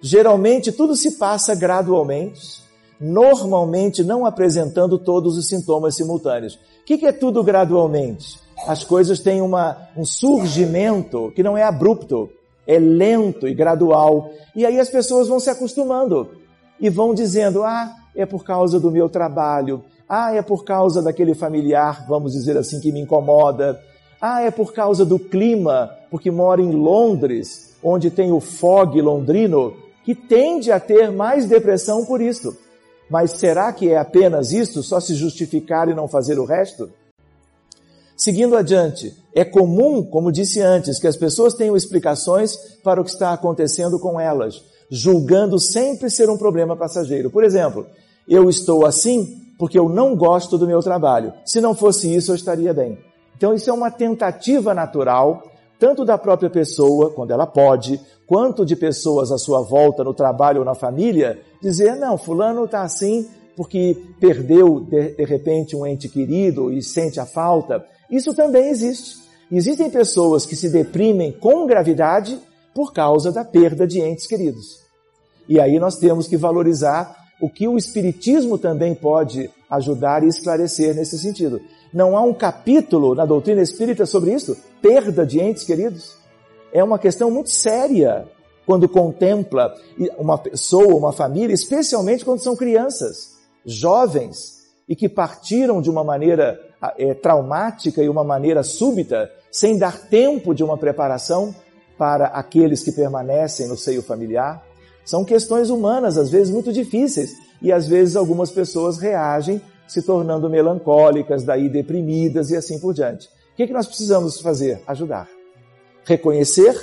Geralmente tudo se passa gradualmente, normalmente não apresentando todos os sintomas simultâneos. O que é tudo gradualmente? As coisas têm uma, um surgimento que não é abrupto, é lento e gradual. E aí as pessoas vão se acostumando e vão dizendo: ah, é por causa do meu trabalho, ah, é por causa daquele familiar, vamos dizer assim, que me incomoda. Ah, é por causa do clima, porque moro em Londres, onde tem o fog londrino, que tende a ter mais depressão por isso. Mas será que é apenas isso, só se justificar e não fazer o resto? Seguindo adiante, é comum, como disse antes, que as pessoas tenham explicações para o que está acontecendo com elas, julgando sempre ser um problema passageiro. Por exemplo, eu estou assim porque eu não gosto do meu trabalho. Se não fosse isso, eu estaria bem. Então, isso é uma tentativa natural, tanto da própria pessoa, quando ela pode, quanto de pessoas à sua volta, no trabalho ou na família, dizer: não, Fulano está assim porque perdeu de, de repente um ente querido e sente a falta. Isso também existe. Existem pessoas que se deprimem com gravidade por causa da perda de entes queridos. E aí nós temos que valorizar o que o Espiritismo também pode ajudar e esclarecer nesse sentido. Não há um capítulo na doutrina espírita sobre isso? Perda de entes queridos? É uma questão muito séria quando contempla uma pessoa, uma família, especialmente quando são crianças, jovens, e que partiram de uma maneira é, traumática e uma maneira súbita, sem dar tempo de uma preparação para aqueles que permanecem no seio familiar. São questões humanas, às vezes muito difíceis, e às vezes algumas pessoas reagem se tornando melancólicas, daí deprimidas e assim por diante. O que, é que nós precisamos fazer? Ajudar. Reconhecer,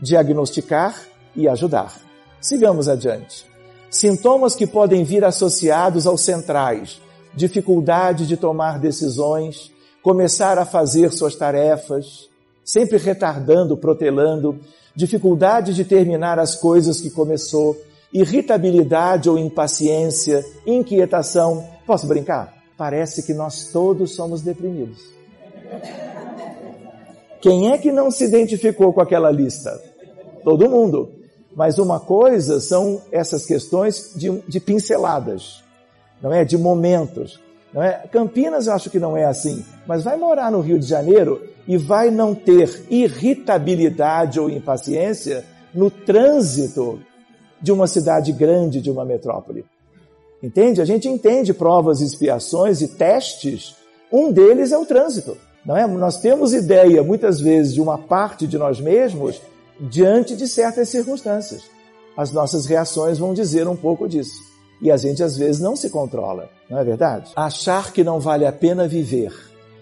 diagnosticar e ajudar. Sigamos adiante. Sintomas que podem vir associados aos centrais, dificuldade de tomar decisões, começar a fazer suas tarefas, sempre retardando, protelando, dificuldade de terminar as coisas que começou, irritabilidade ou impaciência, inquietação. Posso brincar? Parece que nós todos somos deprimidos. Quem é que não se identificou com aquela lista? Todo mundo. Mas uma coisa são essas questões de, de pinceladas não é? De momentos. É? Campinas eu acho que não é assim, mas vai morar no Rio de Janeiro e vai não ter irritabilidade ou impaciência no trânsito de uma cidade grande, de uma metrópole. Entende? A gente entende provas, expiações e testes. Um deles é o trânsito. Não é? Nós temos ideia, muitas vezes, de uma parte de nós mesmos diante de certas circunstâncias. As nossas reações vão dizer um pouco disso. E a gente às vezes não se controla, não é verdade? Achar que não vale a pena viver,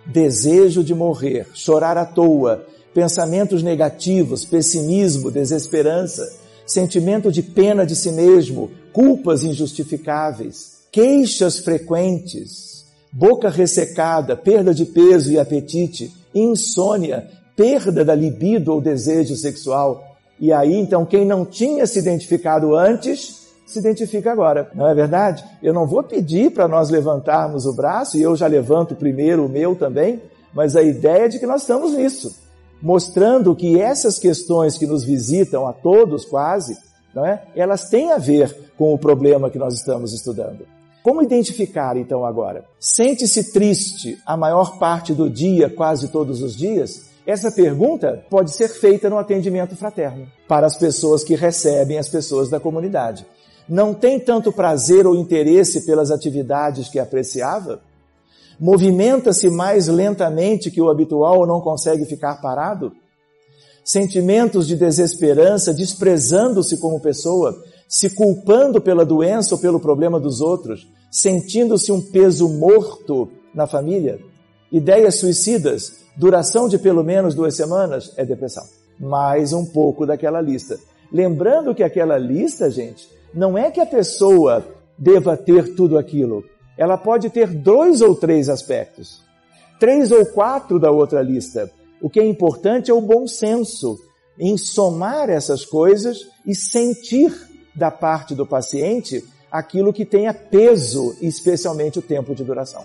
desejo de morrer, chorar à toa, pensamentos negativos, pessimismo, desesperança, sentimento de pena de si mesmo, culpas injustificáveis, queixas frequentes, boca ressecada, perda de peso e apetite, insônia, perda da libido ou desejo sexual. E aí, então, quem não tinha se identificado antes se identifica agora, não é verdade? Eu não vou pedir para nós levantarmos o braço, e eu já levanto primeiro o meu também, mas a ideia é de que nós estamos nisso, mostrando que essas questões que nos visitam a todos quase, não é? Elas têm a ver com o problema que nós estamos estudando. Como identificar então agora? Sente-se triste a maior parte do dia, quase todos os dias? Essa pergunta pode ser feita no atendimento fraterno para as pessoas que recebem as pessoas da comunidade não tem tanto prazer ou interesse pelas atividades que apreciava? Movimenta-se mais lentamente que o habitual ou não consegue ficar parado? Sentimentos de desesperança, desprezando-se como pessoa, se culpando pela doença ou pelo problema dos outros, sentindo-se um peso morto na família? Ideias suicidas, duração de pelo menos duas semanas, é depressão. Mais um pouco daquela lista. Lembrando que aquela lista, gente, não é que a pessoa deva ter tudo aquilo. Ela pode ter dois ou três aspectos, três ou quatro da outra lista. O que é importante é o bom senso em somar essas coisas e sentir da parte do paciente aquilo que tenha peso, especialmente o tempo de duração.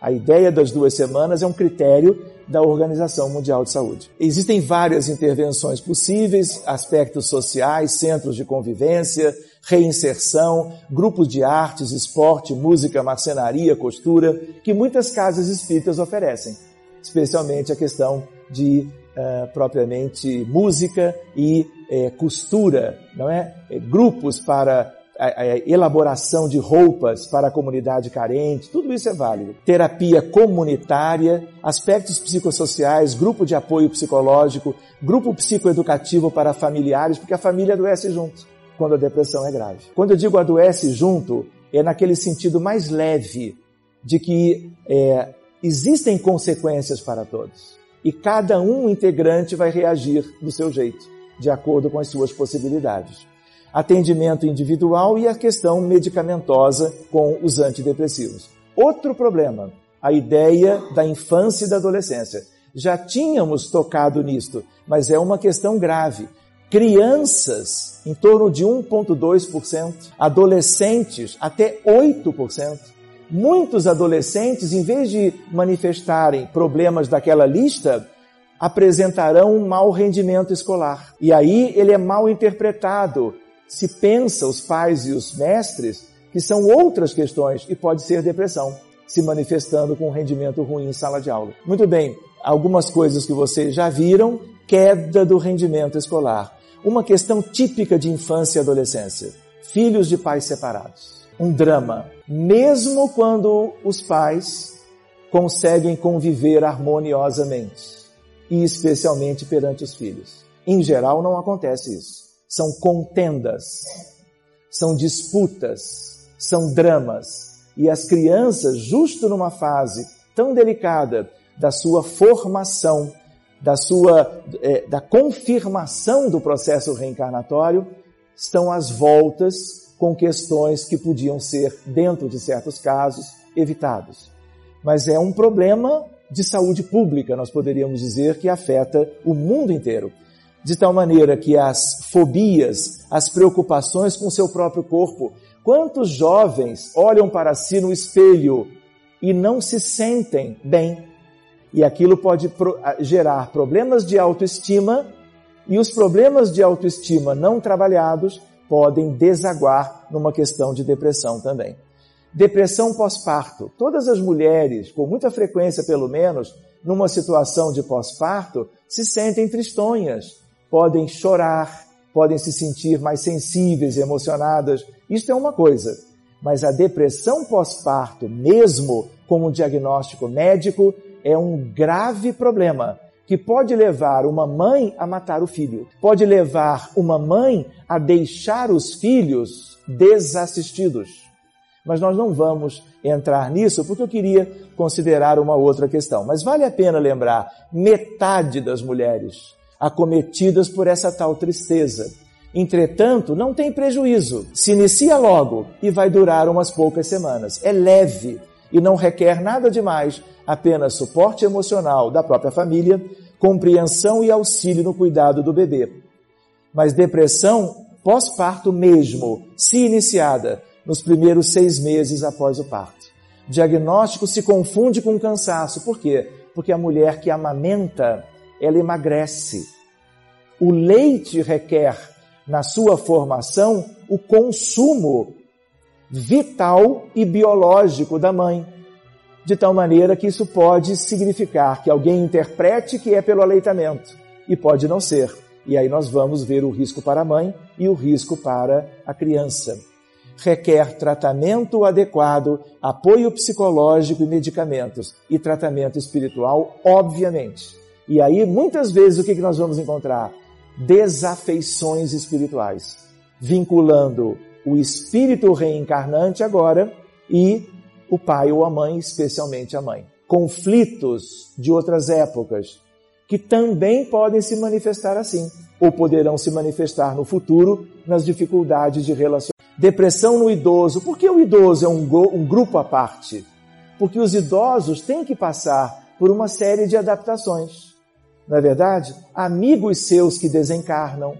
A ideia das duas semanas é um critério da Organização Mundial de Saúde. Existem várias intervenções possíveis, aspectos sociais, centros de convivência, reinserção, grupos de artes, esporte, música, marcenaria, costura, que muitas casas espíritas oferecem, especialmente a questão de uh, propriamente música e uh, costura, não é? grupos para elaboração de roupas para a comunidade carente, tudo isso é válido. Terapia comunitária, aspectos psicossociais, grupo de apoio psicológico, grupo psicoeducativo para familiares, porque a família adoece junto quando a depressão é grave. Quando eu digo adoece junto, é naquele sentido mais leve de que é, existem consequências para todos. E cada um integrante vai reagir do seu jeito, de acordo com as suas possibilidades atendimento individual e a questão medicamentosa com os antidepressivos. Outro problema, a ideia da infância e da adolescência. Já tínhamos tocado nisto, mas é uma questão grave. Crianças, em torno de 1,2%, adolescentes, até 8%. Muitos adolescentes, em vez de manifestarem problemas daquela lista, apresentarão um mau rendimento escolar. E aí ele é mal interpretado se pensa, os pais e os mestres, que são outras questões e pode ser depressão, se manifestando com um rendimento ruim em sala de aula. Muito bem, algumas coisas que vocês já viram, queda do rendimento escolar. Uma questão típica de infância e adolescência. Filhos de pais separados. Um drama. Mesmo quando os pais conseguem conviver harmoniosamente. E especialmente perante os filhos. Em geral, não acontece isso são contendas, são disputas, são dramas. E as crianças, justo numa fase tão delicada da sua formação, da sua é, da confirmação do processo reencarnatório, estão às voltas com questões que podiam ser, dentro de certos casos, evitados. Mas é um problema de saúde pública, nós poderíamos dizer, que afeta o mundo inteiro de tal maneira que as fobias, as preocupações com seu próprio corpo, quantos jovens olham para si no espelho e não se sentem bem? E aquilo pode gerar problemas de autoestima, e os problemas de autoestima não trabalhados podem desaguar numa questão de depressão também. Depressão pós-parto. Todas as mulheres, com muita frequência pelo menos, numa situação de pós-parto, se sentem tristonhas, podem chorar, podem se sentir mais sensíveis emocionadas. Isto é uma coisa. Mas a depressão pós-parto, mesmo com um diagnóstico médico, é um grave problema que pode levar uma mãe a matar o filho, pode levar uma mãe a deixar os filhos desassistidos. Mas nós não vamos entrar nisso porque eu queria considerar uma outra questão. Mas vale a pena lembrar: metade das mulheres acometidas por essa tal tristeza. Entretanto, não tem prejuízo. Se inicia logo e vai durar umas poucas semanas. É leve e não requer nada demais, apenas suporte emocional da própria família, compreensão e auxílio no cuidado do bebê. Mas depressão pós-parto mesmo, se iniciada nos primeiros seis meses após o parto. diagnóstico se confunde com cansaço. Por quê? Porque a mulher que amamenta ela emagrece. O leite requer, na sua formação, o consumo vital e biológico da mãe, de tal maneira que isso pode significar que alguém interprete que é pelo aleitamento, e pode não ser. E aí nós vamos ver o risco para a mãe e o risco para a criança. Requer tratamento adequado, apoio psicológico e medicamentos, e tratamento espiritual, obviamente. E aí, muitas vezes, o que nós vamos encontrar? Desafeições espirituais, vinculando o espírito reencarnante agora e o pai ou a mãe, especialmente a mãe. Conflitos de outras épocas, que também podem se manifestar assim, ou poderão se manifestar no futuro nas dificuldades de relacionamento. Depressão no idoso. Por que o idoso é um, um grupo à parte? Porque os idosos têm que passar por uma série de adaptações não é verdade? Amigos seus que desencarnam,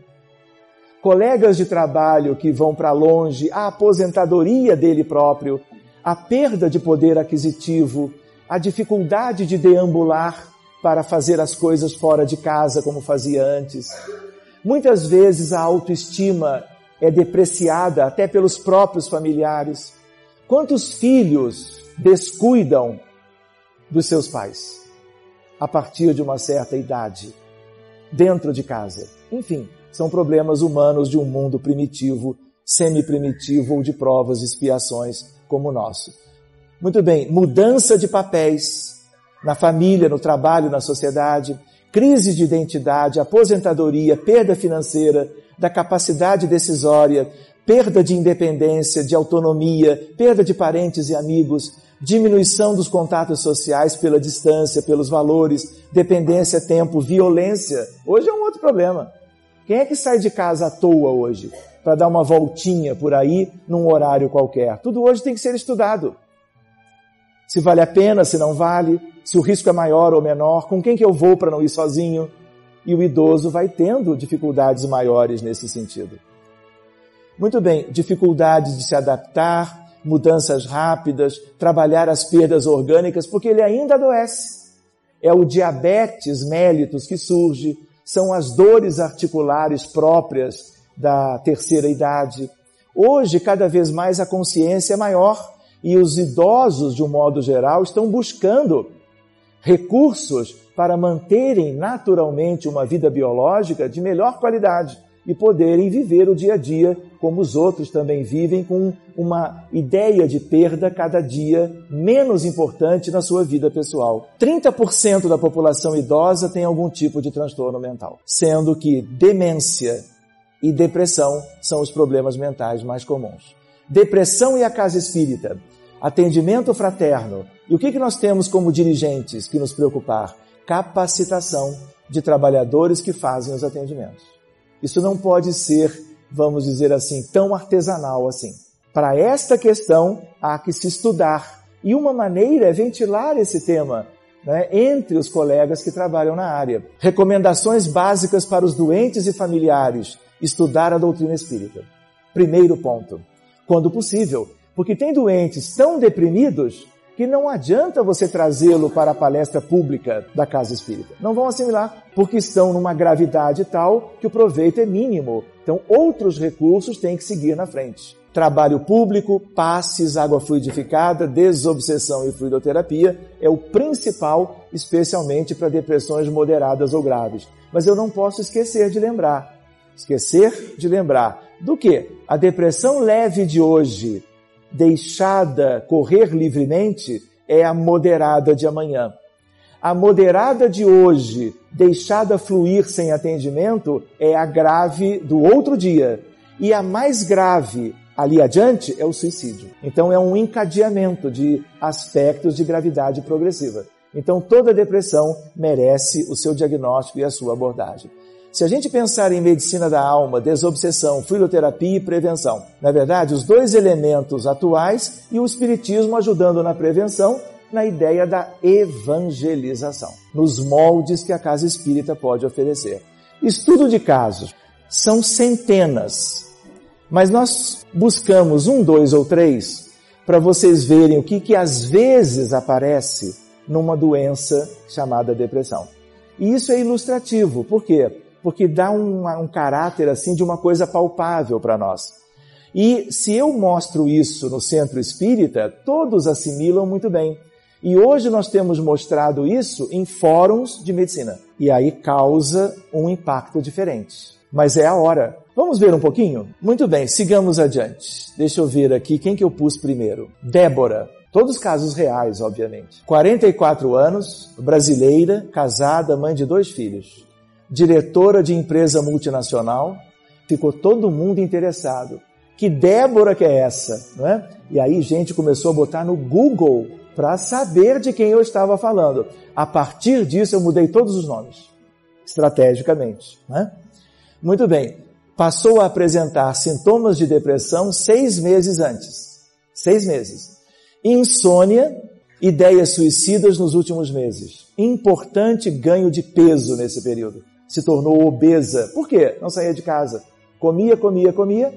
colegas de trabalho que vão para longe, a aposentadoria dele próprio, a perda de poder aquisitivo, a dificuldade de deambular para fazer as coisas fora de casa como fazia antes. Muitas vezes a autoestima é depreciada até pelos próprios familiares. Quantos filhos descuidam dos seus pais? A partir de uma certa idade. dentro de casa. Enfim, são problemas humanos de um mundo primitivo, semi-primitivo ou de provas e expiações como o nosso. Muito bem, mudança de papéis na família, no trabalho, na sociedade, crise de identidade, aposentadoria, perda financeira, da capacidade decisória, perda de independência, de autonomia, perda de parentes e amigos, diminuição dos contatos sociais pela distância, pelos valores, dependência, tempo, violência. Hoje é um outro problema. Quem é que sai de casa à toa hoje para dar uma voltinha por aí num horário qualquer? Tudo hoje tem que ser estudado. Se vale a pena, se não vale, se o risco é maior ou menor, com quem que eu vou para não ir sozinho? E o idoso vai tendo dificuldades maiores nesse sentido. Muito bem, dificuldades de se adaptar, mudanças rápidas, trabalhar as perdas orgânicas, porque ele ainda adoece. É o diabetes mellitus que surge, são as dores articulares próprias da terceira idade. Hoje, cada vez mais a consciência é maior e os idosos, de um modo geral, estão buscando recursos para manterem naturalmente uma vida biológica de melhor qualidade e poderem viver o dia a dia como os outros também vivem, com uma ideia de perda cada dia menos importante na sua vida pessoal. 30% da população idosa tem algum tipo de transtorno mental, sendo que demência e depressão são os problemas mentais mais comuns. Depressão e a casa espírita, atendimento fraterno. E o que, que nós temos como dirigentes que nos preocupar? Capacitação de trabalhadores que fazem os atendimentos. Isso não pode ser, vamos dizer assim, tão artesanal assim. Para esta questão, há que se estudar. E uma maneira é ventilar esse tema né, entre os colegas que trabalham na área. Recomendações básicas para os doentes e familiares: estudar a doutrina espírita. Primeiro ponto. Quando possível, porque tem doentes tão deprimidos que não adianta você trazê-lo para a palestra pública da casa espírita. Não vão assimilar, porque estão numa gravidade tal que o proveito é mínimo. Então, outros recursos têm que seguir na frente. Trabalho público, passes, água fluidificada, desobsessão e fluidoterapia é o principal, especialmente para depressões moderadas ou graves. Mas eu não posso esquecer de lembrar. Esquecer de lembrar do que? A depressão leve de hoje deixada correr livremente é a moderada de amanhã. A moderada de hoje, deixada fluir sem atendimento, é a grave do outro dia. E a mais grave ali adiante é o suicídio. Então é um encadeamento de aspectos de gravidade progressiva. Então toda depressão merece o seu diagnóstico e a sua abordagem. Se a gente pensar em medicina da alma, desobsessão, fluidoterapia e prevenção, na verdade, os dois elementos atuais e o espiritismo ajudando na prevenção, na ideia da evangelização, nos moldes que a casa espírita pode oferecer. Estudo de casos são centenas, mas nós buscamos um, dois ou três para vocês verem o que, que às vezes aparece numa doença chamada depressão. E isso é ilustrativo, por quê? Porque dá um, um caráter assim de uma coisa palpável para nós. E se eu mostro isso no centro espírita, todos assimilam muito bem. E hoje nós temos mostrado isso em fóruns de medicina. E aí causa um impacto diferente. Mas é a hora. Vamos ver um pouquinho? Muito bem, sigamos adiante. Deixa eu ver aqui quem que eu pus primeiro. Débora. Todos casos reais, obviamente. 44 anos, brasileira, casada, mãe de dois filhos diretora de empresa multinacional, ficou todo mundo interessado. Que Débora que é essa, não é? E aí gente começou a botar no Google para saber de quem eu estava falando. A partir disso eu mudei todos os nomes, estrategicamente, né? Muito bem. Passou a apresentar sintomas de depressão seis meses antes. Seis meses. Insônia, ideias suicidas nos últimos meses. Importante ganho de peso nesse período se tornou obesa. Por quê? Não saía de casa. Comia, comia, comia.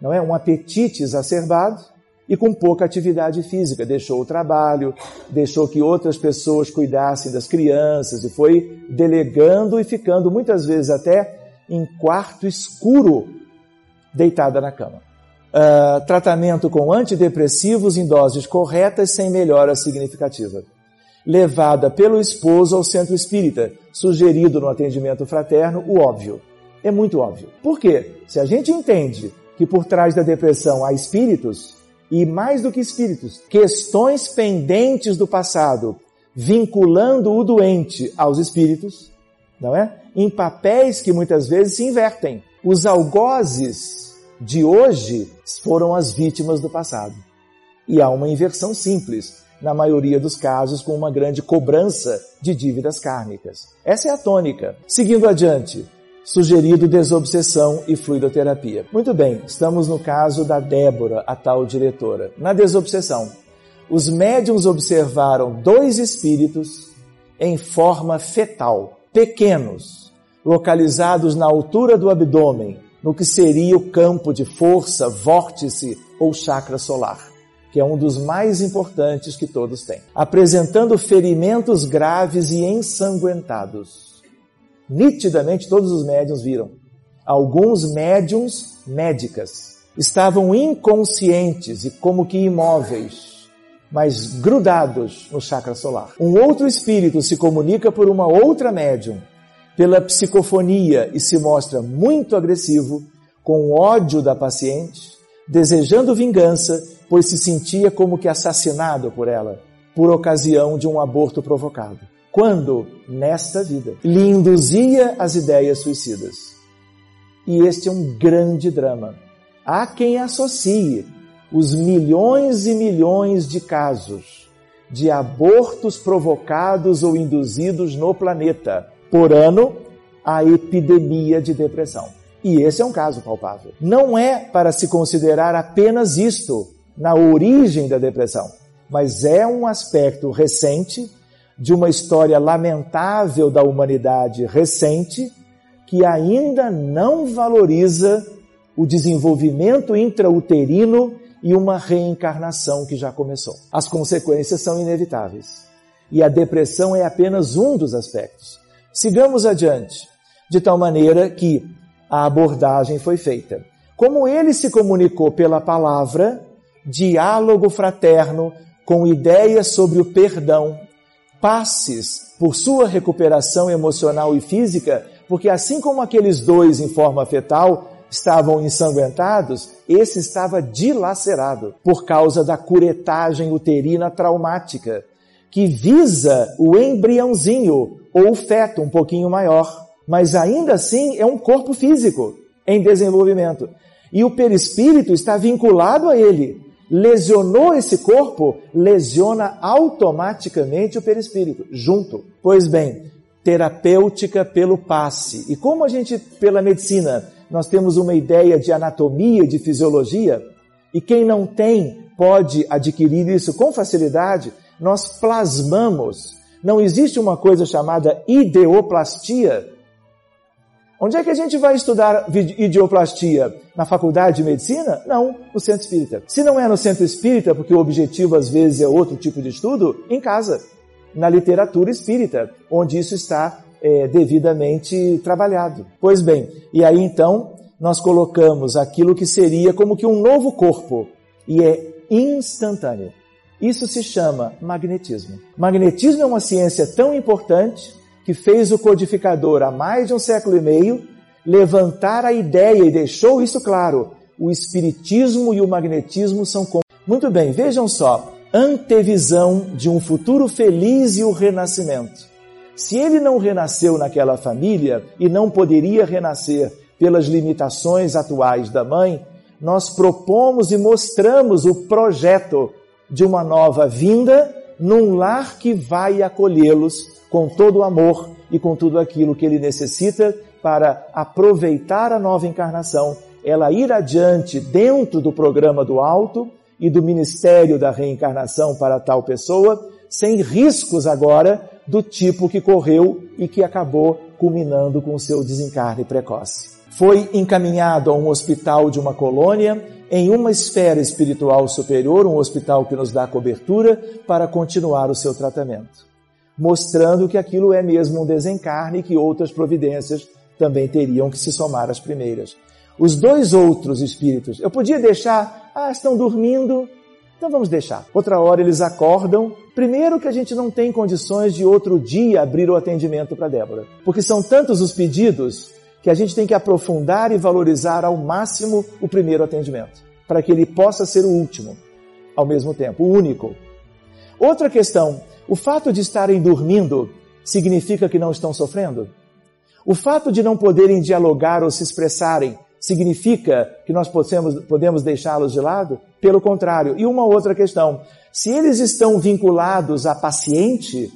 Não é? Um apetite exacerbado e com pouca atividade física. Deixou o trabalho, deixou que outras pessoas cuidassem das crianças e foi delegando e ficando muitas vezes até em quarto escuro, deitada na cama. Uh, tratamento com antidepressivos em doses corretas sem melhora significativa. Levada pelo esposo ao centro espírita, sugerido no atendimento fraterno o óbvio. É muito óbvio. Por quê? Se a gente entende que por trás da depressão há espíritos, e mais do que espíritos, questões pendentes do passado, vinculando o doente aos espíritos, não é? Em papéis que muitas vezes se invertem. Os algozes de hoje foram as vítimas do passado. E há uma inversão simples na maioria dos casos, com uma grande cobrança de dívidas kármicas. Essa é a tônica. Seguindo adiante, sugerido desobsessão e fluidoterapia. Muito bem, estamos no caso da Débora, a tal diretora. Na desobsessão, os médiums observaram dois espíritos em forma fetal, pequenos, localizados na altura do abdômen, no que seria o campo de força, vórtice ou chakra solar que é um dos mais importantes que todos têm, apresentando ferimentos graves e ensanguentados. Nitidamente todos os médiums viram. Alguns médiums médicas estavam inconscientes e como que imóveis, mas grudados no chakra solar. Um outro espírito se comunica por uma outra médium, pela psicofonia e se mostra muito agressivo, com ódio da paciente, desejando vingança, pois se sentia como que assassinado por ela, por ocasião de um aborto provocado. Quando, nesta vida, lhe induzia as ideias suicidas. E este é um grande drama. Há quem associe os milhões e milhões de casos de abortos provocados ou induzidos no planeta por ano à epidemia de depressão. E esse é um caso palpável. Não é para se considerar apenas isto na origem da depressão, mas é um aspecto recente de uma história lamentável da humanidade recente que ainda não valoriza o desenvolvimento intrauterino e uma reencarnação que já começou. As consequências são inevitáveis. E a depressão é apenas um dos aspectos. Sigamos adiante, de tal maneira que a abordagem foi feita. Como ele se comunicou pela palavra, diálogo fraterno com ideias sobre o perdão, passes por sua recuperação emocional e física, porque assim como aqueles dois em forma fetal estavam ensanguentados, esse estava dilacerado por causa da curetagem uterina traumática, que visa o embriãozinho ou o feto um pouquinho maior mas ainda assim é um corpo físico em desenvolvimento. E o perispírito está vinculado a ele. Lesionou esse corpo, lesiona automaticamente o perispírito, junto. Pois bem, terapêutica pelo passe. E como a gente, pela medicina, nós temos uma ideia de anatomia, de fisiologia, e quem não tem pode adquirir isso com facilidade, nós plasmamos. Não existe uma coisa chamada ideoplastia, Onde é que a gente vai estudar idioplastia? Na faculdade de medicina? Não, no centro espírita. Se não é no centro espírita, porque o objetivo às vezes é outro tipo de estudo, em casa, na literatura espírita, onde isso está é, devidamente trabalhado. Pois bem, e aí então nós colocamos aquilo que seria como que um novo corpo e é instantâneo. Isso se chama magnetismo. Magnetismo é uma ciência tão importante que fez o codificador há mais de um século e meio levantar a ideia e deixou isso claro. O espiritismo e o magnetismo são muito bem. Vejam só, antevisão de um futuro feliz e o renascimento. Se ele não renasceu naquela família e não poderia renascer pelas limitações atuais da mãe, nós propomos e mostramos o projeto de uma nova vinda num lar que vai acolhê-los com todo o amor e com tudo aquilo que ele necessita para aproveitar a nova encarnação, ela ir adiante dentro do programa do alto e do ministério da reencarnação para tal pessoa, sem riscos agora do tipo que correu e que acabou culminando com o seu desencarne precoce. Foi encaminhado a um hospital de uma colônia em uma esfera espiritual superior, um hospital que nos dá cobertura para continuar o seu tratamento mostrando que aquilo é mesmo um desencarne e que outras providências também teriam que se somar às primeiras. Os dois outros espíritos, eu podia deixar, ah, estão dormindo, Então vamos deixar. Outra hora eles acordam. Primeiro que a gente não tem condições de outro dia abrir o atendimento para Débora. Porque são tantos os pedidos que a gente tem que aprofundar e valorizar ao máximo o primeiro atendimento. Para que ele possa ser o último ao mesmo tempo, o único. Outra questão, o fato de estarem dormindo significa que não estão sofrendo? O fato de não poderem dialogar ou se expressarem significa que nós podemos, podemos deixá-los de lado? Pelo contrário. E uma outra questão. Se eles estão vinculados a paciente,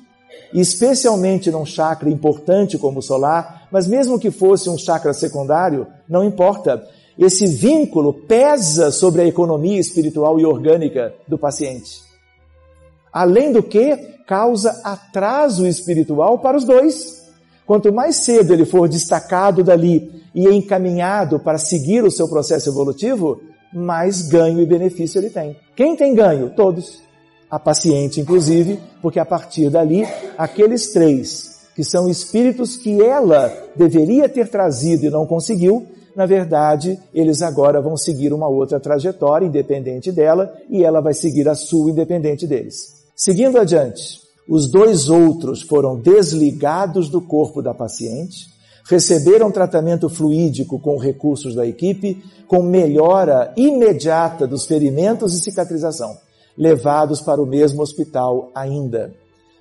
especialmente num chakra importante como o solar, mas mesmo que fosse um chakra secundário, não importa. Esse vínculo pesa sobre a economia espiritual e orgânica do paciente. Além do que, causa atraso espiritual para os dois. Quanto mais cedo ele for destacado dali e encaminhado para seguir o seu processo evolutivo, mais ganho e benefício ele tem. Quem tem ganho? Todos. A paciente, inclusive, porque a partir dali, aqueles três, que são espíritos que ela deveria ter trazido e não conseguiu, na verdade, eles agora vão seguir uma outra trajetória independente dela e ela vai seguir a sua independente deles. Seguindo adiante, os dois outros foram desligados do corpo da paciente, receberam tratamento fluídico com recursos da equipe, com melhora imediata dos ferimentos e cicatrização, levados para o mesmo hospital ainda.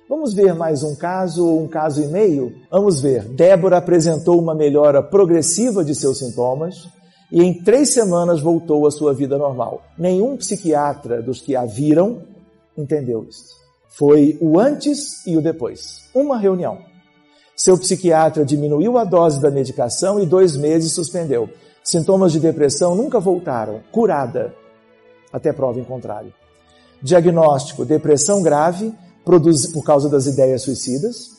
Vamos ver mais um caso ou um caso e meio? Vamos ver. Débora apresentou uma melhora progressiva de seus sintomas e em três semanas voltou à sua vida normal. Nenhum psiquiatra dos que a viram entendeu isso. Foi o antes e o depois. Uma reunião. Seu psiquiatra diminuiu a dose da medicação e dois meses suspendeu. Sintomas de depressão nunca voltaram. Curada. Até prova em contrário. Diagnóstico: depressão grave por causa das ideias suicidas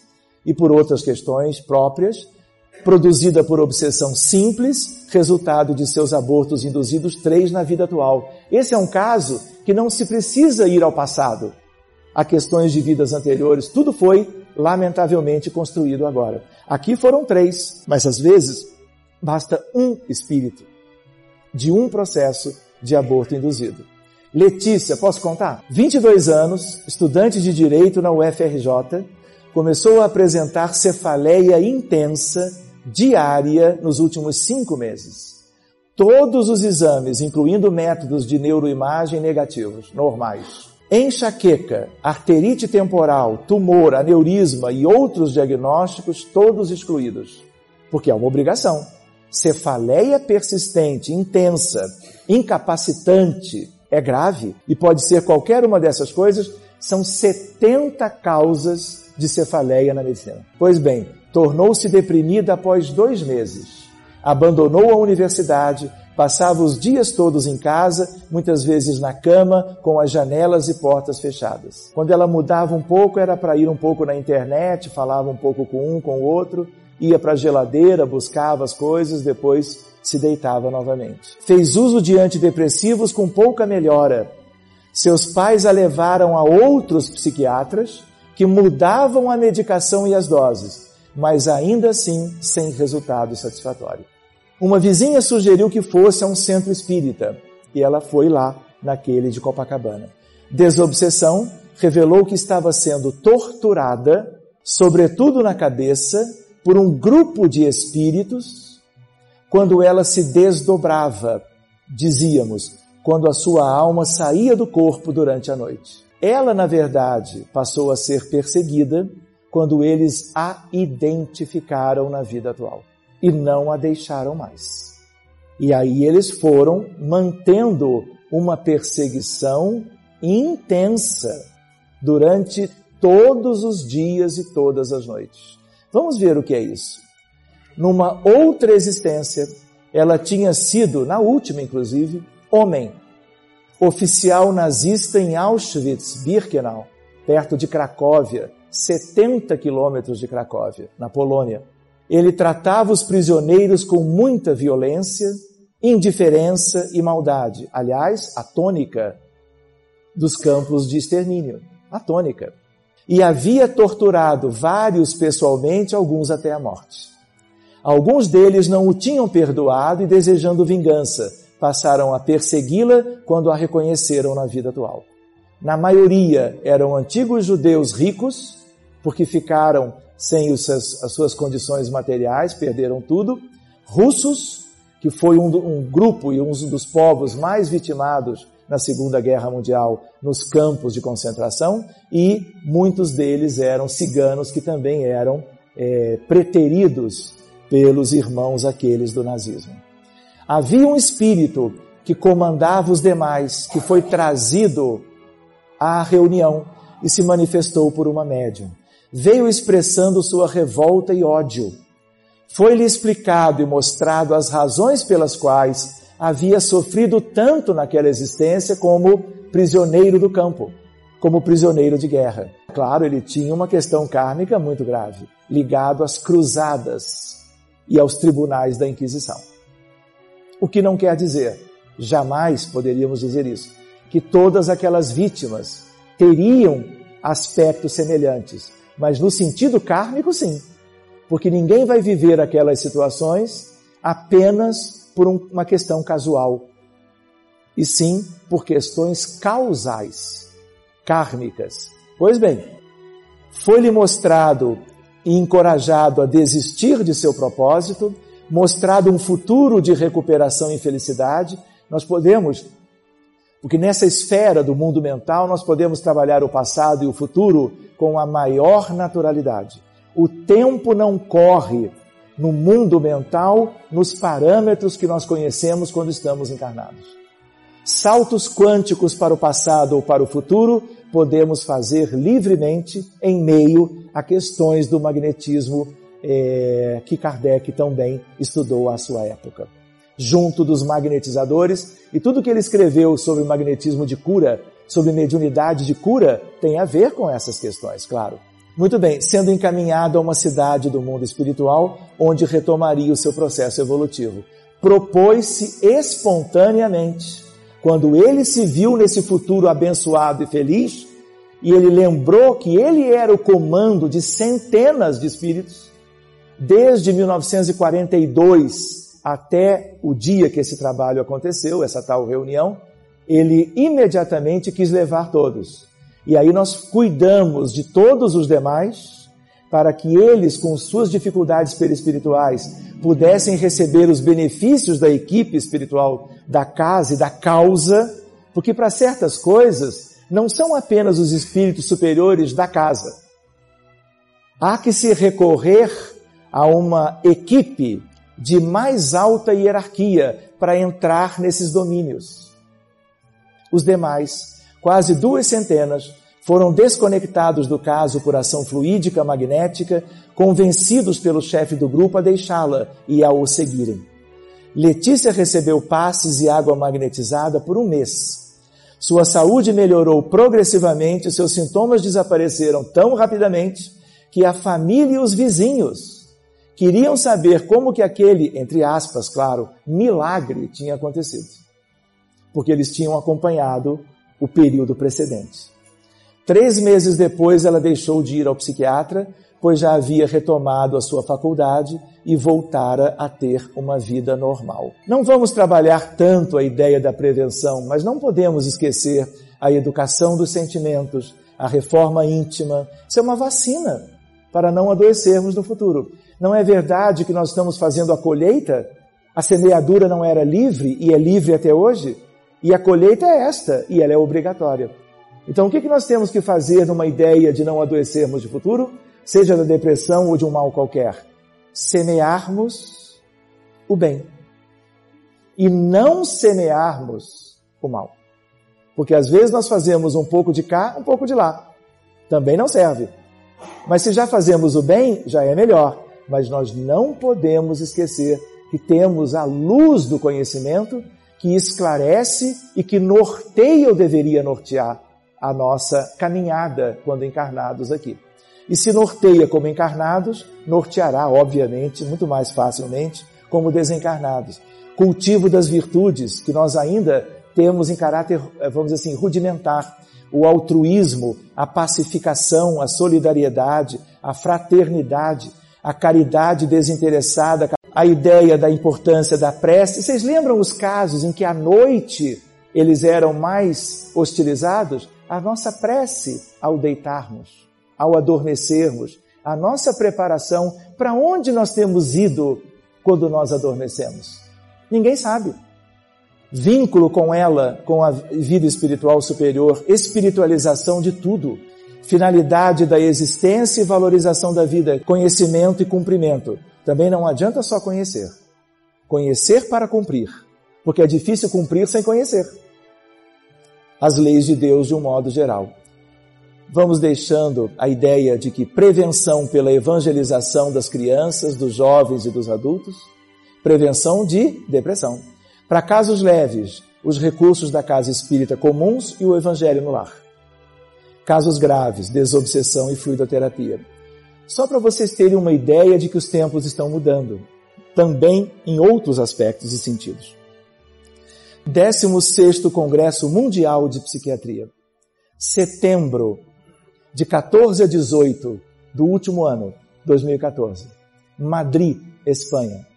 e por outras questões próprias, produzida por obsessão simples, resultado de seus abortos induzidos, três na vida atual. Esse é um caso que não se precisa ir ao passado, a questões de vidas anteriores, tudo foi lamentavelmente construído agora. Aqui foram três, mas às vezes basta um espírito de um processo de aborto induzido. Letícia, posso contar? 22 anos, estudante de direito na UFRJ, começou a apresentar cefaleia intensa diária nos últimos cinco meses. Todos os exames, incluindo métodos de neuroimagem negativos, normais. Enxaqueca, arterite temporal, tumor, aneurisma e outros diagnósticos, todos excluídos. Porque é uma obrigação. Cefaleia persistente, intensa, incapacitante, é grave e pode ser qualquer uma dessas coisas. São 70 causas de cefaleia na medicina. Pois bem, tornou-se deprimida após dois meses abandonou a universidade, passava os dias todos em casa, muitas vezes na cama, com as janelas e portas fechadas. Quando ela mudava um pouco, era para ir um pouco na internet, falava um pouco com um, com o outro, ia para a geladeira, buscava as coisas, depois se deitava novamente. Fez uso de antidepressivos com pouca melhora. Seus pais a levaram a outros psiquiatras que mudavam a medicação e as doses mas ainda assim sem resultado satisfatório. Uma vizinha sugeriu que fosse a um centro espírita e ela foi lá, naquele de Copacabana. Desobsessão revelou que estava sendo torturada, sobretudo na cabeça, por um grupo de espíritos quando ela se desdobrava, dizíamos, quando a sua alma saía do corpo durante a noite. Ela, na verdade, passou a ser perseguida quando eles a identificaram na vida atual e não a deixaram mais. E aí eles foram mantendo uma perseguição intensa durante todos os dias e todas as noites. Vamos ver o que é isso. Numa outra existência, ela tinha sido, na última inclusive, homem, oficial nazista em Auschwitz-Birkenau, perto de Cracóvia, 70 quilômetros de Cracóvia, na Polônia. Ele tratava os prisioneiros com muita violência, indiferença e maldade. Aliás, a tônica dos campos de extermínio. A tônica. E havia torturado vários pessoalmente, alguns até a morte. Alguns deles não o tinham perdoado e, desejando vingança, passaram a persegui-la quando a reconheceram na vida atual. na maioria eram antigos judeus ricos, porque ficaram sem as suas condições materiais, perderam tudo, russos, que foi um, um grupo e um dos povos mais vitimados na Segunda Guerra Mundial nos campos de concentração, e muitos deles eram ciganos que também eram é, preteridos pelos irmãos aqueles do nazismo. Havia um espírito que comandava os demais, que foi trazido à reunião e se manifestou por uma médium. Veio expressando sua revolta e ódio. Foi-lhe explicado e mostrado as razões pelas quais havia sofrido tanto naquela existência como prisioneiro do campo, como prisioneiro de guerra. Claro, ele tinha uma questão kármica muito grave, ligado às cruzadas e aos tribunais da Inquisição. O que não quer dizer, jamais poderíamos dizer isso, que todas aquelas vítimas teriam aspectos semelhantes, mas no sentido kármico, sim. Porque ninguém vai viver aquelas situações apenas por uma questão casual, e sim por questões causais, kármicas. Pois bem, foi-lhe mostrado e encorajado a desistir de seu propósito, mostrado um futuro de recuperação e felicidade, nós podemos, porque nessa esfera do mundo mental, nós podemos trabalhar o passado e o futuro com a maior naturalidade. O tempo não corre no mundo mental nos parâmetros que nós conhecemos quando estamos encarnados. Saltos quânticos para o passado ou para o futuro podemos fazer livremente em meio a questões do magnetismo é, que Kardec também estudou à sua época. Junto dos magnetizadores, e tudo que ele escreveu sobre magnetismo de cura, sobre mediunidade de cura, tem a ver com essas questões, claro. Muito bem, sendo encaminhado a uma cidade do mundo espiritual, onde retomaria o seu processo evolutivo. Propôs-se espontaneamente quando ele se viu nesse futuro abençoado e feliz, e ele lembrou que ele era o comando de centenas de espíritos, desde 1942 até o dia que esse trabalho aconteceu, essa tal reunião, ele imediatamente quis levar todos. E aí nós cuidamos de todos os demais para que eles, com suas dificuldades perispirituais, pudessem receber os benefícios da equipe espiritual da casa e da causa, porque para certas coisas não são apenas os espíritos superiores da casa. Há que se recorrer a uma equipe de mais alta hierarquia para entrar nesses domínios. Os demais, quase duas centenas, foram desconectados do caso por ação fluídica magnética, convencidos pelo chefe do grupo a deixá-la e a o seguirem. Letícia recebeu passes e água magnetizada por um mês. Sua saúde melhorou progressivamente, seus sintomas desapareceram tão rapidamente que a família e os vizinhos queriam saber como que aquele, entre aspas, claro, milagre tinha acontecido. Porque eles tinham acompanhado o período precedente. Três meses depois, ela deixou de ir ao psiquiatra, pois já havia retomado a sua faculdade e voltara a ter uma vida normal. Não vamos trabalhar tanto a ideia da prevenção, mas não podemos esquecer a educação dos sentimentos, a reforma íntima. Isso é uma vacina para não adoecermos no futuro. Não é verdade que nós estamos fazendo a colheita? A semeadura não era livre e é livre até hoje? E a colheita é esta, e ela é obrigatória. Então, o que nós temos que fazer numa ideia de não adoecermos de futuro, seja da depressão ou de um mal qualquer? Semearmos o bem e não semearmos o mal. Porque às vezes nós fazemos um pouco de cá, um pouco de lá. Também não serve. Mas se já fazemos o bem, já é melhor. Mas nós não podemos esquecer que temos a luz do conhecimento que esclarece e que norteia ou deveria nortear a nossa caminhada quando encarnados aqui. E se norteia como encarnados, norteará, obviamente, muito mais facilmente como desencarnados. Cultivo das virtudes que nós ainda temos em caráter, vamos dizer assim, rudimentar. O altruísmo, a pacificação, a solidariedade, a fraternidade, a caridade desinteressada, a ideia da importância da prece. Vocês lembram os casos em que à noite eles eram mais hostilizados? A nossa prece ao deitarmos, ao adormecermos, a nossa preparação para onde nós temos ido quando nós adormecemos. Ninguém sabe. Vínculo com ela, com a vida espiritual superior, espiritualização de tudo, finalidade da existência e valorização da vida, conhecimento e cumprimento. Também não adianta só conhecer. Conhecer para cumprir, porque é difícil cumprir sem conhecer as leis de Deus de um modo geral. Vamos deixando a ideia de que prevenção pela evangelização das crianças, dos jovens e dos adultos, prevenção de depressão. Para casos leves, os recursos da casa espírita comuns e o evangelho no lar. Casos graves, desobsessão e fluidoterapia. Só para vocês terem uma ideia de que os tempos estão mudando, também em outros aspectos e sentidos. 16º Congresso Mundial de Psiquiatria. Setembro, de 14 a 18 do último ano, 2014. Madrid, Espanha.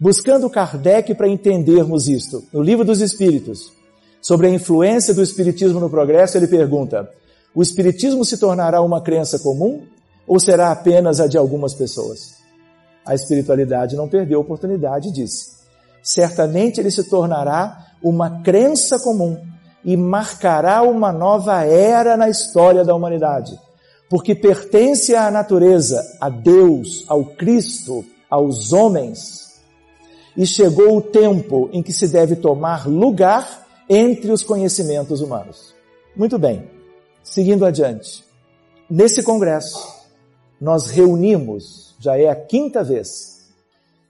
Buscando Kardec para entendermos isto, no Livro dos Espíritos, sobre a influência do Espiritismo no progresso, ele pergunta: o Espiritismo se tornará uma crença comum ou será apenas a de algumas pessoas? A espiritualidade não perdeu a oportunidade disse: certamente ele se tornará uma crença comum e marcará uma nova era na história da humanidade, porque pertence à natureza, a Deus, ao Cristo, aos homens. E chegou o tempo em que se deve tomar lugar entre os conhecimentos humanos. Muito bem, seguindo adiante. Nesse congresso, nós reunimos, já é a quinta vez,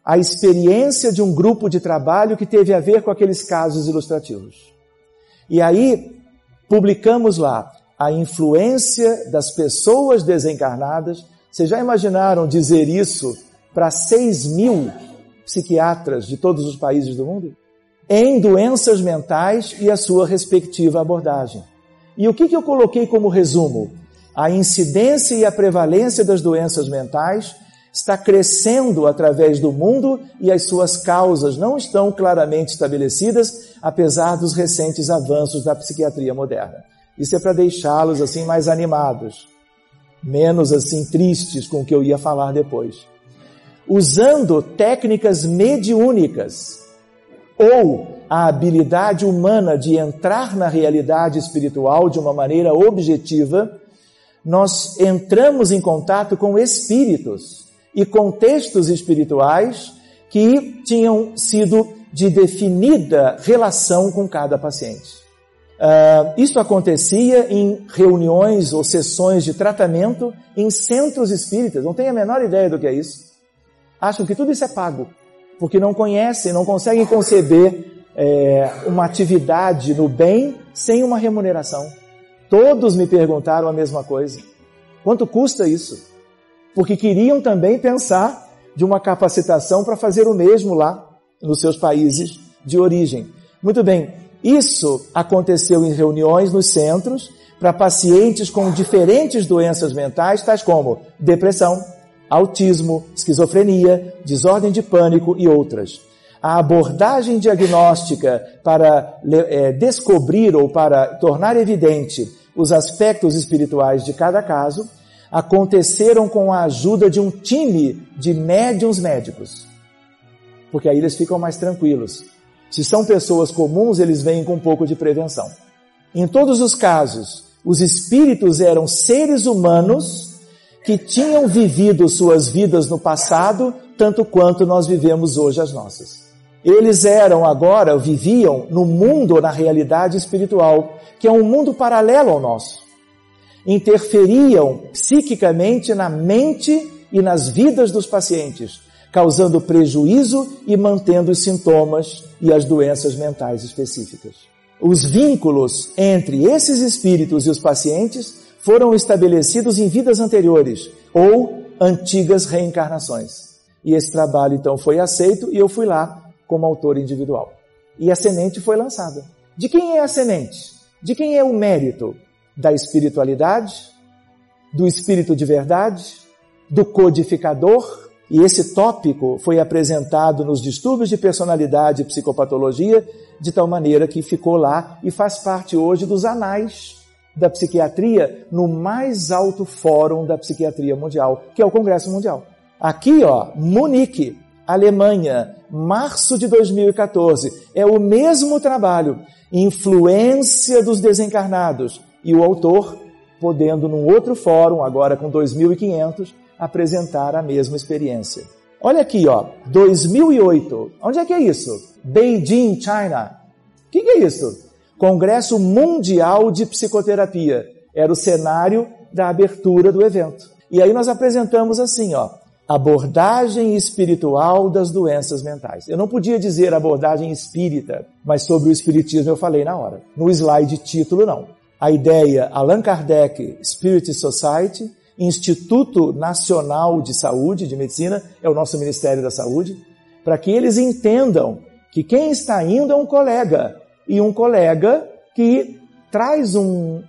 a experiência de um grupo de trabalho que teve a ver com aqueles casos ilustrativos. E aí, publicamos lá a influência das pessoas desencarnadas. Vocês já imaginaram dizer isso para 6 mil psiquiatras de todos os países do mundo? Em doenças mentais e a sua respectiva abordagem. E o que, que eu coloquei como resumo? A incidência e a prevalência das doenças mentais está crescendo através do mundo e as suas causas não estão claramente estabelecidas, apesar dos recentes avanços da psiquiatria moderna. Isso é para deixá-los assim mais animados, menos assim tristes com o que eu ia falar depois. Usando técnicas mediúnicas ou a habilidade humana de entrar na realidade espiritual de uma maneira objetiva, nós entramos em contato com espíritos e contextos espirituais que tinham sido de definida relação com cada paciente. Uh, isso acontecia em reuniões ou sessões de tratamento em centros espíritas. Não tem a menor ideia do que é isso. Acham que tudo isso é pago, porque não conhecem, não conseguem conceber é, uma atividade no bem sem uma remuneração. Todos me perguntaram a mesma coisa. Quanto custa isso? Porque queriam também pensar de uma capacitação para fazer o mesmo lá nos seus países de origem. Muito bem, isso aconteceu em reuniões nos centros para pacientes com diferentes doenças mentais, tais como depressão, autismo, esquizofrenia, desordem de pânico e outras. A abordagem diagnóstica para é, descobrir ou para tornar evidente os aspectos espirituais de cada caso aconteceram com a ajuda de um time de médiums médicos. Porque aí eles ficam mais tranquilos. Se são pessoas comuns, eles vêm com um pouco de prevenção. Em todos os casos, os espíritos eram seres humanos que tinham vivido suas vidas no passado, tanto quanto nós vivemos hoje as nossas. Eles eram agora, viviam no mundo, na realidade espiritual, que é um mundo paralelo ao nosso interferiam psiquicamente na mente e nas vidas dos pacientes, causando prejuízo e mantendo os sintomas e as doenças mentais específicas. Os vínculos entre esses espíritos e os pacientes foram estabelecidos em vidas anteriores ou antigas reencarnações. E esse trabalho então foi aceito e eu fui lá como autor individual. E a semente foi lançada. De quem é a semente? De quem é o mérito? Da espiritualidade, do espírito de verdade, do codificador, e esse tópico foi apresentado nos distúrbios de personalidade e psicopatologia, de tal maneira que ficou lá e faz parte hoje dos anais da psiquiatria no mais alto fórum da psiquiatria mundial, que é o Congresso Mundial. Aqui, ó, Munique, Alemanha, março de 2014. É o mesmo trabalho, Influência dos Desencarnados. E o autor podendo, num outro fórum, agora com 2.500, apresentar a mesma experiência. Olha aqui, ó, 2008. Onde é que é isso? Beijing, China. O que, que é isso? Congresso Mundial de Psicoterapia. Era o cenário da abertura do evento. E aí nós apresentamos assim, ó, abordagem espiritual das doenças mentais. Eu não podia dizer abordagem espírita, mas sobre o espiritismo eu falei na hora. No slide título não. A ideia Allan Kardec Spirit Society, Instituto Nacional de Saúde, de Medicina, é o nosso Ministério da Saúde, para que eles entendam que quem está indo é um colega, e um colega que traz um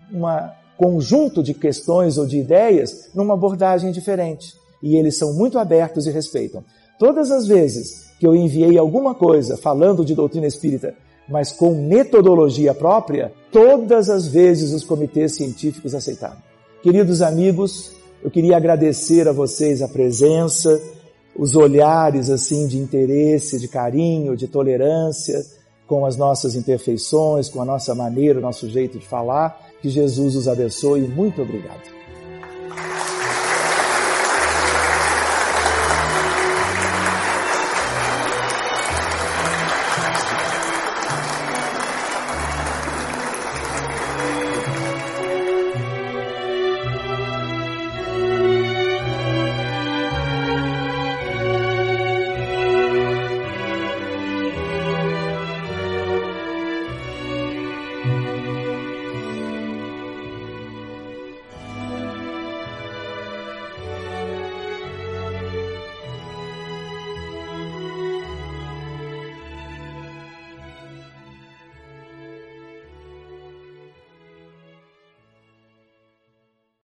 conjunto de questões ou de ideias numa abordagem diferente e eles são muito abertos e respeitam. Todas as vezes que eu enviei alguma coisa falando de doutrina espírita, mas com metodologia própria, todas as vezes os comitês científicos aceitaram. Queridos amigos, eu queria agradecer a vocês a presença, os olhares assim de interesse, de carinho, de tolerância com as nossas imperfeições, com a nossa maneira, o nosso jeito de falar. Que Jesus os abençoe. Muito obrigado.